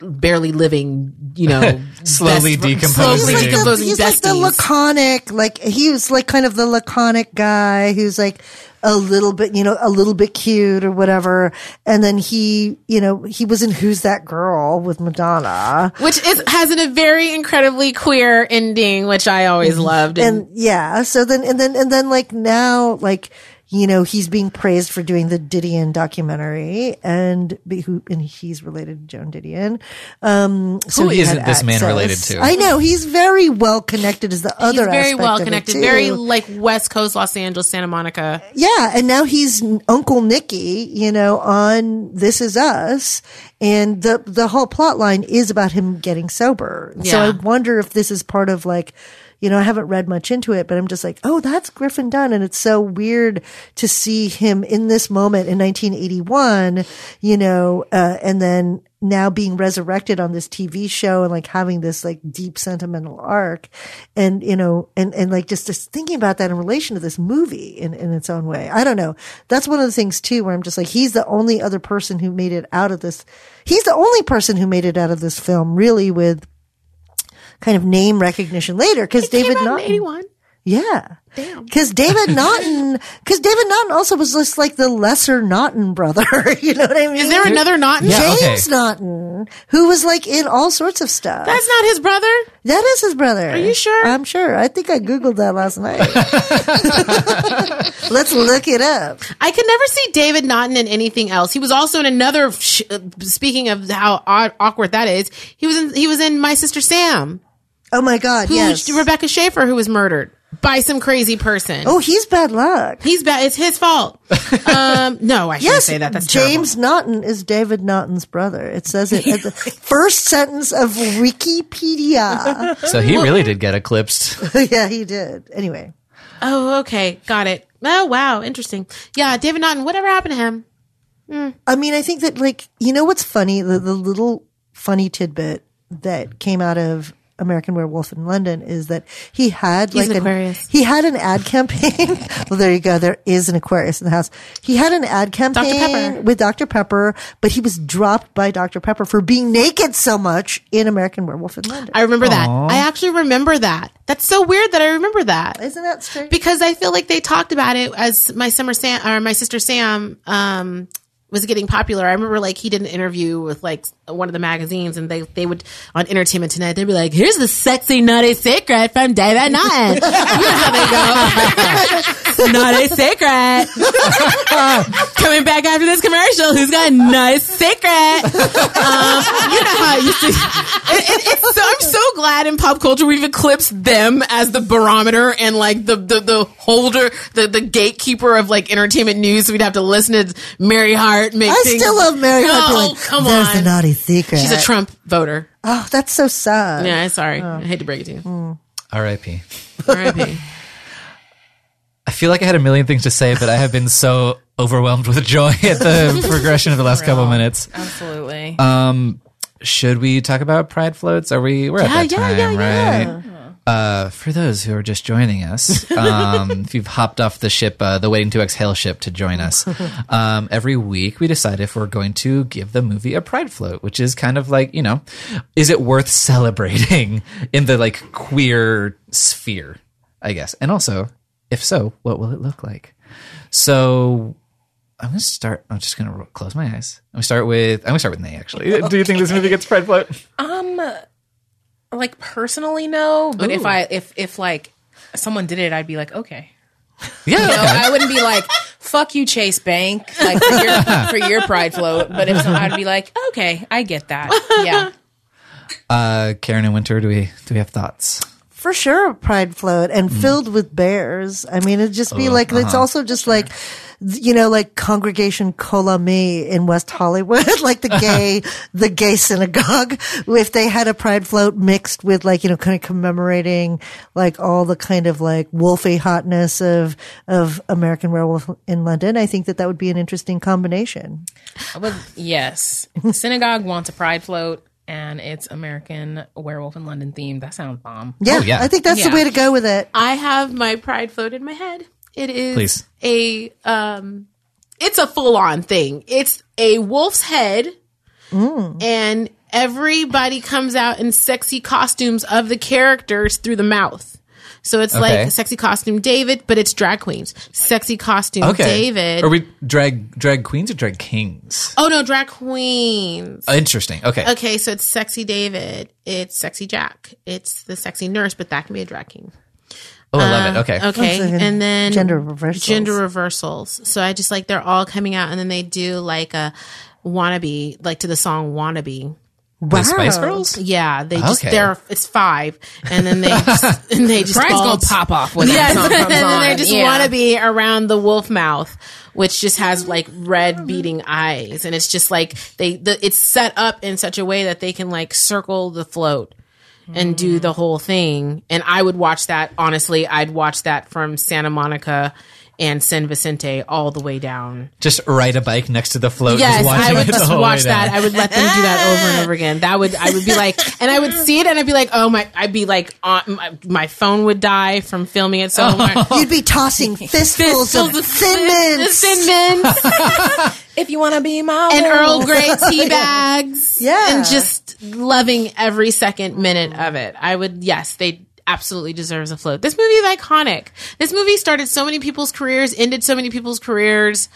Barely living, you know, Slowly best- decomposing. slowly He's like the- decomposing he's like the laconic, like he was like kind of the laconic guy who's like a little bit, you know, a little bit cute or whatever. And then he, you know, he was in Who's That Girl with Madonna. which is has a very incredibly queer ending, which I always mm-hmm. loved. And, And yeah, so then, and then, and then like now, like, you know, he's being praised for doing the Didion documentary and who, and he's related to Joan Didion. Um, so Who he isn't had this man related to? I know he's very well connected as the he's other very aspect well of connected, very like West Coast, Los Angeles, Santa Monica. Yeah, and now he's Uncle Nicky, you know, on This Is Us, and the the whole plot line is about him getting sober. So I wonder if this is part of like, you know, I haven't read much into it, but I'm just like, oh, that's Griffin Dunne, and it's so weird to see him in this moment in 1981, you know, uh, and then now being resurrected on this TV show and like having this like deep sentimental arc and, you know, and, and like just, just thinking about that in relation to this movie in, in its own way. I don't know. That's one of the things too, where I'm just like, he's the only other person who made it out of this. He's the only person who made it out of this film really with kind of name recognition later because David Came out in Naughton. 81. Yeah. Damn. Because David Naughton, because David Naughton also was just like the lesser Naughton brother. you know what I mean? Is there another Naughton? Yeah. James okay. Naughton, who was like in all sorts of stuff. That's not his brother. that is his brother. Are you sure? I'm sure. I think I Googled that last night. Let's look it up. I could never see David Naughton in anything else. He was also in another. Sh- uh, speaking of how odd, awkward that is, he was in. He was in My Sister Sam, Oh my God. who yes. Rebecca Schaeffer, who was murdered by some crazy person. oh, he's bad luck. He's bad. It's his fault. um, no, I shouldn't Yes, say that. That's James Naughton is David Naughton's brother. It says it at the first sentence of Wikipedia. So he really did get eclipsed. yeah, he did. Anyway. Oh, okay, got it. Oh, wow, interesting. Yeah, David Naughton. Whatever happened to him? I mean, I think that like you know what's funny the the little funny tidbit that came out of American Werewolf in London is that he had He's like an Aquarius. he had an ad campaign. well, there you go. There is an Aquarius in the house. He had an ad campaign Pepper. with Dr Pepper, but he was dropped by Dr Pepper for being naked so much in American Werewolf in London. I remember that. I actually remember that. That's so weird that I remember that. Isn't that strange? because I feel like they talked about it as my summer Sam or my sister Sam um was getting popular. I remember like he did an interview with like one of the magazines and they they would on Entertainment Tonight they'd be like, "Here's the sexy naughty secret from David Naughton." you know how they go. naughty secret. Coming back after this commercial, who's got a nice secret? Um, you know how used to. It, so, I'm so glad in pop culture we've eclipsed them as the barometer and like the the, the holder, the the gatekeeper of like entertainment news. So we'd have to listen to Mary Hart make. I still love Mary. Hart being Oh, like, come There's on. the naughty secret. She's a Trump voter. oh, that's so sad. Yeah, sorry. I hate to break it to you. R.I.P. R.I.P. I feel like I had a million things to say, but I have been so overwhelmed with joy at the progression of the last couple minutes. Absolutely. Um, should we talk about pride floats? Are we? We're at Yeah, that yeah, time, yeah, right? Uh, for those who are just joining us, um, if you've hopped off the ship, uh, the Waiting to Exhale ship to join us, um, every week we decide if we're going to give the movie a pride float, which is kind of like, you know, is it worth celebrating in the like queer sphere, I guess. And also, if so, what will it look like? So I'm gonna start. I'm just gonna close my eyes. I'm gonna start with. I'm gonna start with Nay. Actually, do you think this movie gets pride float? Um, like personally, no. But if I if if like someone did it, I'd be like, okay. Yeah, You know, okay. I wouldn't be like, "Fuck you, Chase Bank," like for your, for your pride float. But if so, I'd be like, "Okay, I get that." Yeah, Uh, Karen and Winter, do we do we have thoughts? For sure a pride float and mm-hmm. filled with bears. I mean, it'd just be uh, like, it's uh-huh. also just like, you know, like Congregation Kol Ami in West Hollywood, like the gay, the gay synagogue. If they had a pride float mixed with like, you know, kind of commemorating like all the kind of like wolfy hotness of, of American Werewolf in London, I think that that would be an interesting combination. but yes, synagogue wants a pride float, and it's American Werewolf in London themed. That sounds bomb. Yeah. Oh, yeah. I think that's the way to go with it. I have my pride float in my head. It is Please. a um it's a full on thing. It's a wolf's head and everybody comes out in sexy costumes of the characters through the mouth. So it's Okay. like sexy costume David, but it's drag queens. Sexy costume Okay, David. Are we drag drag queens or drag kings? oh no, drag queens. Oh, interesting. Okay. Okay, so it's sexy David, it's sexy Jack, it's the sexy nurse, but that can be a drag king. Oh, I love it. Um, okay. Okay, like and then gender reversals. Gender reversals. So I just like they're all coming out, and then they do like a wannabe, like to the song "Wannabe." The Spice Girls. Yeah, they just Okay. they're it's five, and then they just, and they just all- gonna pop off when Yes, that song and comes then on. they just Yeah. want to be around the wolf mouth, which just has like red beating eyes, and it's just like they the, it's set up in such a way that they can like circle the float and do mm. the whole thing. And I would watch that honestly. I'd watch that from Santa Monica and San Vicente all the way down. Just ride a bike next to the float. Yes, just watching I would just watch that. I would let them do that over and over again. That would I would be like, and I would see it, and I'd be like, oh my, I'd be like, on, my, my phone would die from filming it so oh. much. You'd be tossing fistfuls of thin mints. Thin mints If you want to be my and. Earl Grey tea bags. Yeah. And just loving every second minute of it. I would, yes, they absolutely deserves a float. This movie is iconic. This movie started so many people's careers, ended so many people's careers,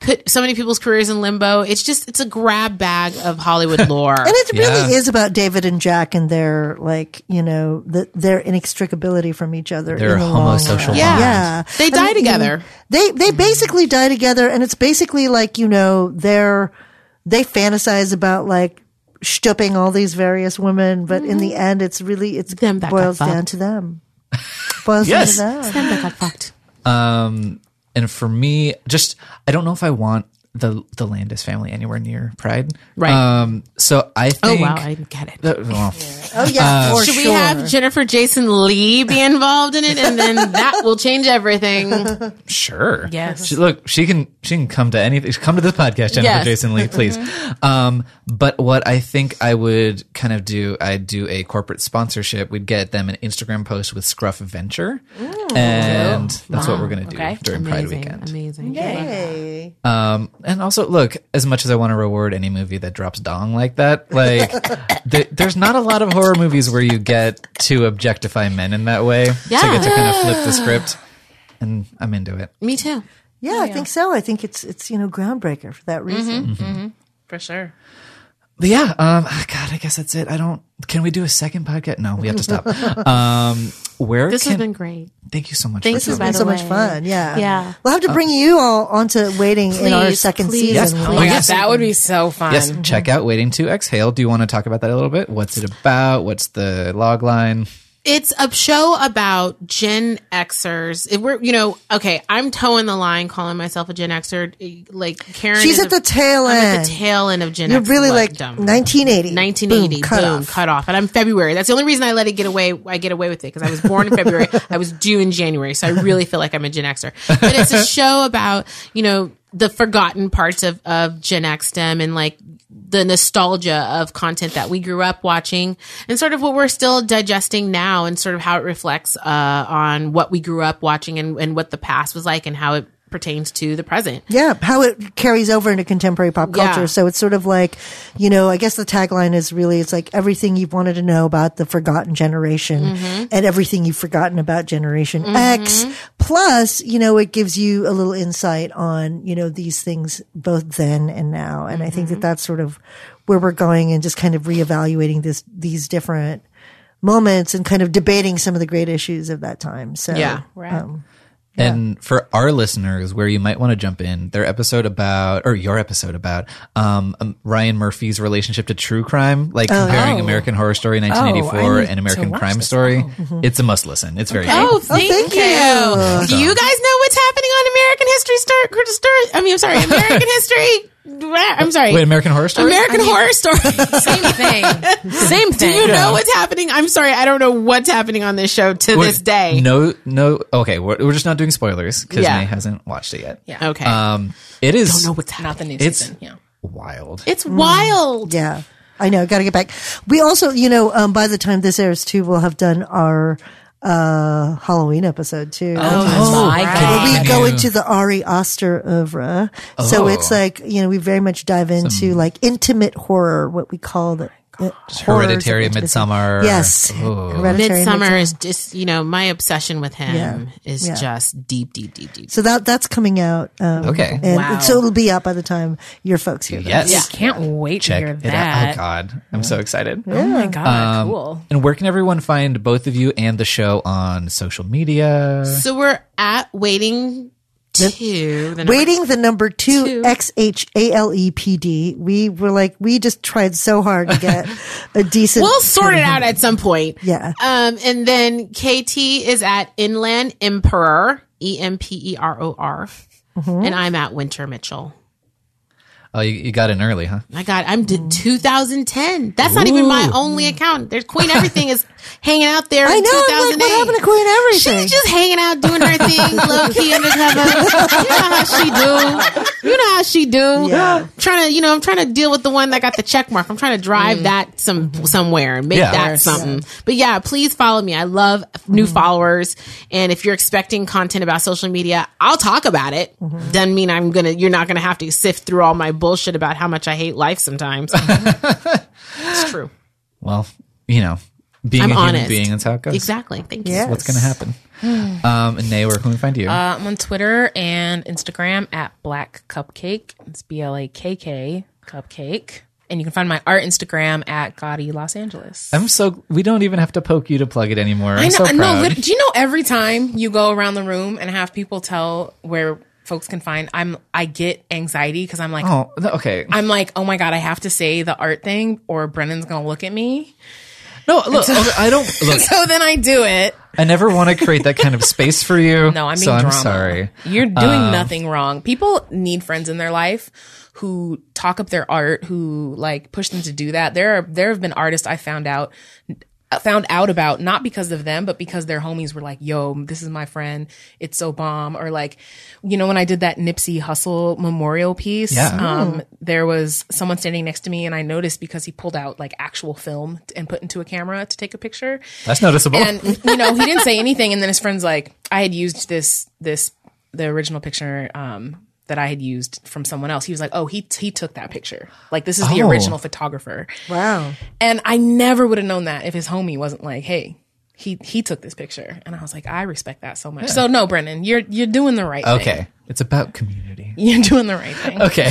put so many people's careers in limbo. It's just, it's a grab bag of Hollywood lore. And it really Yeah. is about David and Jack and their like, you know, the, their inextricability from each other. Their in the long homosocial. Yeah. Yeah. They And, die you together. know, They they mm-hmm. basically die together and it's basically like, you know, they're they fantasize about like stooping all these various women, but in the end it's really it's Them that got boils down fucked. to them. Boils Yes. down to them. Them that got fucked. Um, and for me, just I don't know if I want the the Landis family anywhere near Pride. Right. Um. So I Oh wow, I get it. Uh, well, Oh yeah, for Should sure. we have Jennifer Jason Leigh be involved in it, and then that will change everything? Sure. Yes. She, look, she can she can come to anything. Come to this podcast, Jennifer Yes. Jason Leigh, please. Um, but what I think I would kind of do, I'd do a corporate sponsorship. We'd get them an Instagram post with Scruff Venture, and that's what we're gonna do Okay. during Pride amazing, weekend. amazing. Yay. Um, and also, look, as much as I want to reward any movie that drops dong like that, like th- there's not a lot of horror movies where you get to objectify men in that way. So you get to kind of flip the script, and I'm into it. Me too. Yeah, I think so. I think it's it's you know groundbreaker for that reason. for sure. But yeah, um, God, I guess that's it. I don't. Can we do a second podcast? No, we have to stop. um, where This can? has been great. thank you so much. Thank for This has been the so much fun. Yeah, Yeah. We'll have to uh, bring you all onto waiting in our second please, season. Yes. Oh, Oh, yes. that would be so fun. Yes, mm-hmm. check out Waiting to Exhale. Do you want to talk about that a little bit? What's it about? What's the log line? It's a show about Gen Xers. If we're, you know, okay, I'm toeing the line calling myself a Gen Xer. Like Karen, She's at a- the tail I'm at end. the tail end of Gen X. You're X. really like dumb. 1980. 1980. Boom, cut boom, off. cut off. And I'm February. That's the only reason I let it get away. I get away with it because I was born in February. I was due in January. So I really feel like I'm a Gen Xer. But it's a show about, you know, the forgotten parts of, of Gen Xdom and like the nostalgia of content that we grew up watching and sort of what we're still digesting now and sort of how it reflects, uh, on what we grew up watching and, and what the past was like and how it pertains to the present. Yeah, how it carries over into contemporary pop culture. Yeah. So it's sort of like, you know, I guess the tagline is really, it's like everything you've wanted to know about the forgotten generation Mm-hmm. and everything you've forgotten about Generation X. Plus, you know, it gives you a little insight on, you know, these things both then and now. And I think Mm-hmm. that that's sort of where we're going and just kind of reevaluating this, these different moments and kind of debating some of the great issues of that time. So, Yeah. um, And for our listeners, where you might want to jump in, their episode about, or your episode about, um, um, Ryan Murphy's relationship to true crime, like comparing Oh. American Horror Story Oh, 1984 I need and American Crime this Story. now. It's a must listen. It's very Oh, good. thank, thank you. you. Do you guys History Story? Story? I mean, I'm sorry, American History. I'm sorry, Wait, American Horror Story? American Horror Story. Same thing. Same thing. Do thing. you know what's happening? I'm sorry, I don't know what's happening on this show to We're- this day. No, no. Okay, we're, we're just not doing spoilers because Yeah. May hasn't watched it yet. Yeah. Okay, Um, it is don't know what's happening. Not the new It's- season. Yeah. wild. It's wild. Yeah, I know. Got to get back. We also, you know, um, by the time this airs too, we'll have done our uh, Halloween episode too. Oh, my God. we go into the Ari Aster oeuvre. So Oh. it's like, you know, we very much dive into like intimate horror, what we call the horrors of Hereditary. Midsommar. Yes. Oh. Hereditary, Midsommar is just you know my obsession with him Yeah. is Yeah. just deep, deep, deep, deep. So that that's coming out. Um, Okay. And Wow. so it'll be out by the time your folks hear Yes. Yeah. Can't wait Check to hear it out. that. Oh God, I'm so excited. Oh my god, Um, cool. And where can everyone find both of you and the show on social media? So we're at waiting two. the Waiting the number two, Two. X H A L E P D. We were like, we just tried so hard to get a decent. We'll sort it out at some point. Yeah. Um, and then KT is at Inland Emperor, E M P E R O R, Mm-hmm. and I'm at Winter Mitchell. Oh, you, you got in early, huh? I got, I'm d- 2010. That's not even my only account. There's Queen Everything is hanging out there. I know. Like, what happened to Queen Everything? She's just hanging out doing her thing, low key undercover. You know how she do. You know how she do. Yeah. Trying to, you know, I'm trying to deal with the one that got the check mark. I'm trying to drive mm. that some somewhere and make Yeah. that something. But yeah, please follow me. I love new mm-hmm. followers. And if you're expecting content about social media, I'll talk about it. Mm-hmm. Doesn't mean I'm gonna. You're not gonna have to sift through all my bullshit about how much I hate life sometimes. it's true. Well, you know, being I'm a human being, that's how it goes. Exactly. Thank you. Yeah. What's going to happen? um, and Nay, where can we find you? Uh, I'm on Twitter and Instagram at Black Cupcake. It's B L A K K Cupcake. And you can find my art Instagram at Gotti Los Angeles. I'm so we don't even have to poke you to plug it anymore. I'm I know. so no, proud. lit- do you know every time you go around the room and have people tell where folks can find? I'm. I get anxiety because I'm like, oh, okay. I'm like, oh my god, I have to say the art thing, or Brennan's gonna look at me. No, look, okay, I don't look. So then I do it. I never want to create that kind of space for you. No, I'm being so I'm sorry. You're doing um, nothing wrong. People need friends in their life who talk up their art, who like push them to do that. There are there have been artists I found out found out about not because of them but because their homies were like yo this is my friend. It's so bomb. Or like you know when i did that Nipsey Hussle memorial piece Yeah. um there was someone standing next to me and i noticed because he pulled out like actual film and put into a camera to take a picture. That's noticeable. and you know he didn't say anything. And then his friend's like i had used this this the original picture um that i had used from someone else he was like oh he he took that picture like this is the Oh. original photographer wow. and i never would have known that if his homie wasn't like hey he he took this picture and i was like i respect that so much so no Brennan you're you're doing the right thing okay, it's about community. you're doing the right thing Okay.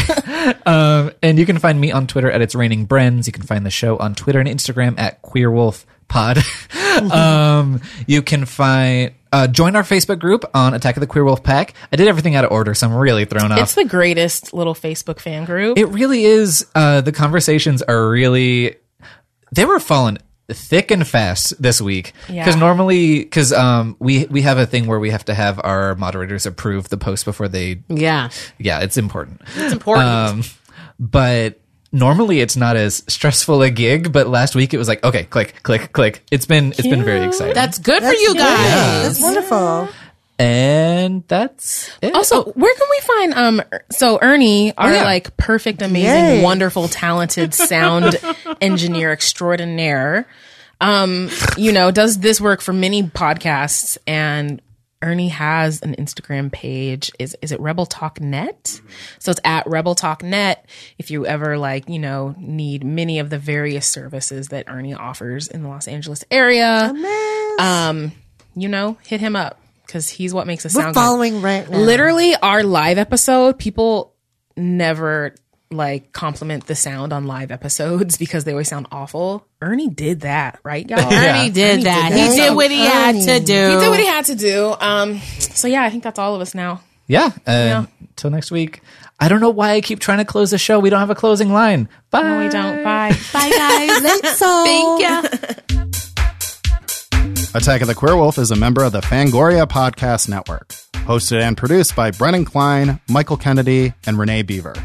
um, and you can find me on Twitter at It's Raining Brens. You can find the show on Twitter and Instagram at Queerwolf Pod. um, you can find, uh, join our Facebook group on Attack of the Queer Wolf Pack. I did everything out of order, so I'm really thrown off. it's the greatest little facebook fan group It really is. Uh, the conversations are really. They were falling thick and fast this week because Yeah. normally because um we we have a thing where we have to have our moderators approve the post before they Yeah. yeah it's important It's important. um but normally it's not as stressful a gig but last week it was like okay click click click it's been it's been very exciting That's good for you great. guys. That's wonderful. and that's it. Also, where can we find um so Ernie, our yeah. like perfect, amazing, Yay. wonderful, talented sound engineer extraordinaire, um, you know, does this work for many podcasts and Ernie has an Instagram page. Is is it Rebel Talk Net? So it's at Rebel Talk Net. If you ever like, you know, need many of the various services that Ernie offers in the Los Angeles area, um, you know, hit him up because he's what makes us We're sound good. following right now. Literally, our live episode, people never like compliment the sound on live episodes because they always sound awful. Ernie did that, right, y'all? Ernie did that. that. He did what he had to do. He did what he had to do. Um, so yeah, I think that's all of us now. yeah and until next week i don't know why i keep trying to close the show we don't have a closing line bye No, we don't. Bye. Bye, guys. Late song. Thank you. Attack of the Queer Wolf is a member of the Fangoria Podcast Network. Hosted and produced by Brennan Klein, Michael Kennedy, and Renee Beaver.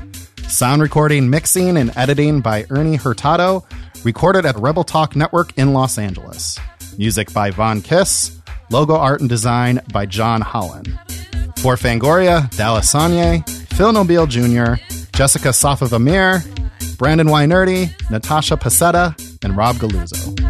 Sound recording, mixing, and editing by Ernie Hurtado. Recorded at Rebel Talk Network in Los Angeles. Music by Von Kiss. Logo art and design by John Holland. For Fangoria, Dallas Sagne, Phil Nobile Jr., Jessica Safavimehr, Brandon Weinerdy, Natasha Pasetta, and Rob Galluzzo.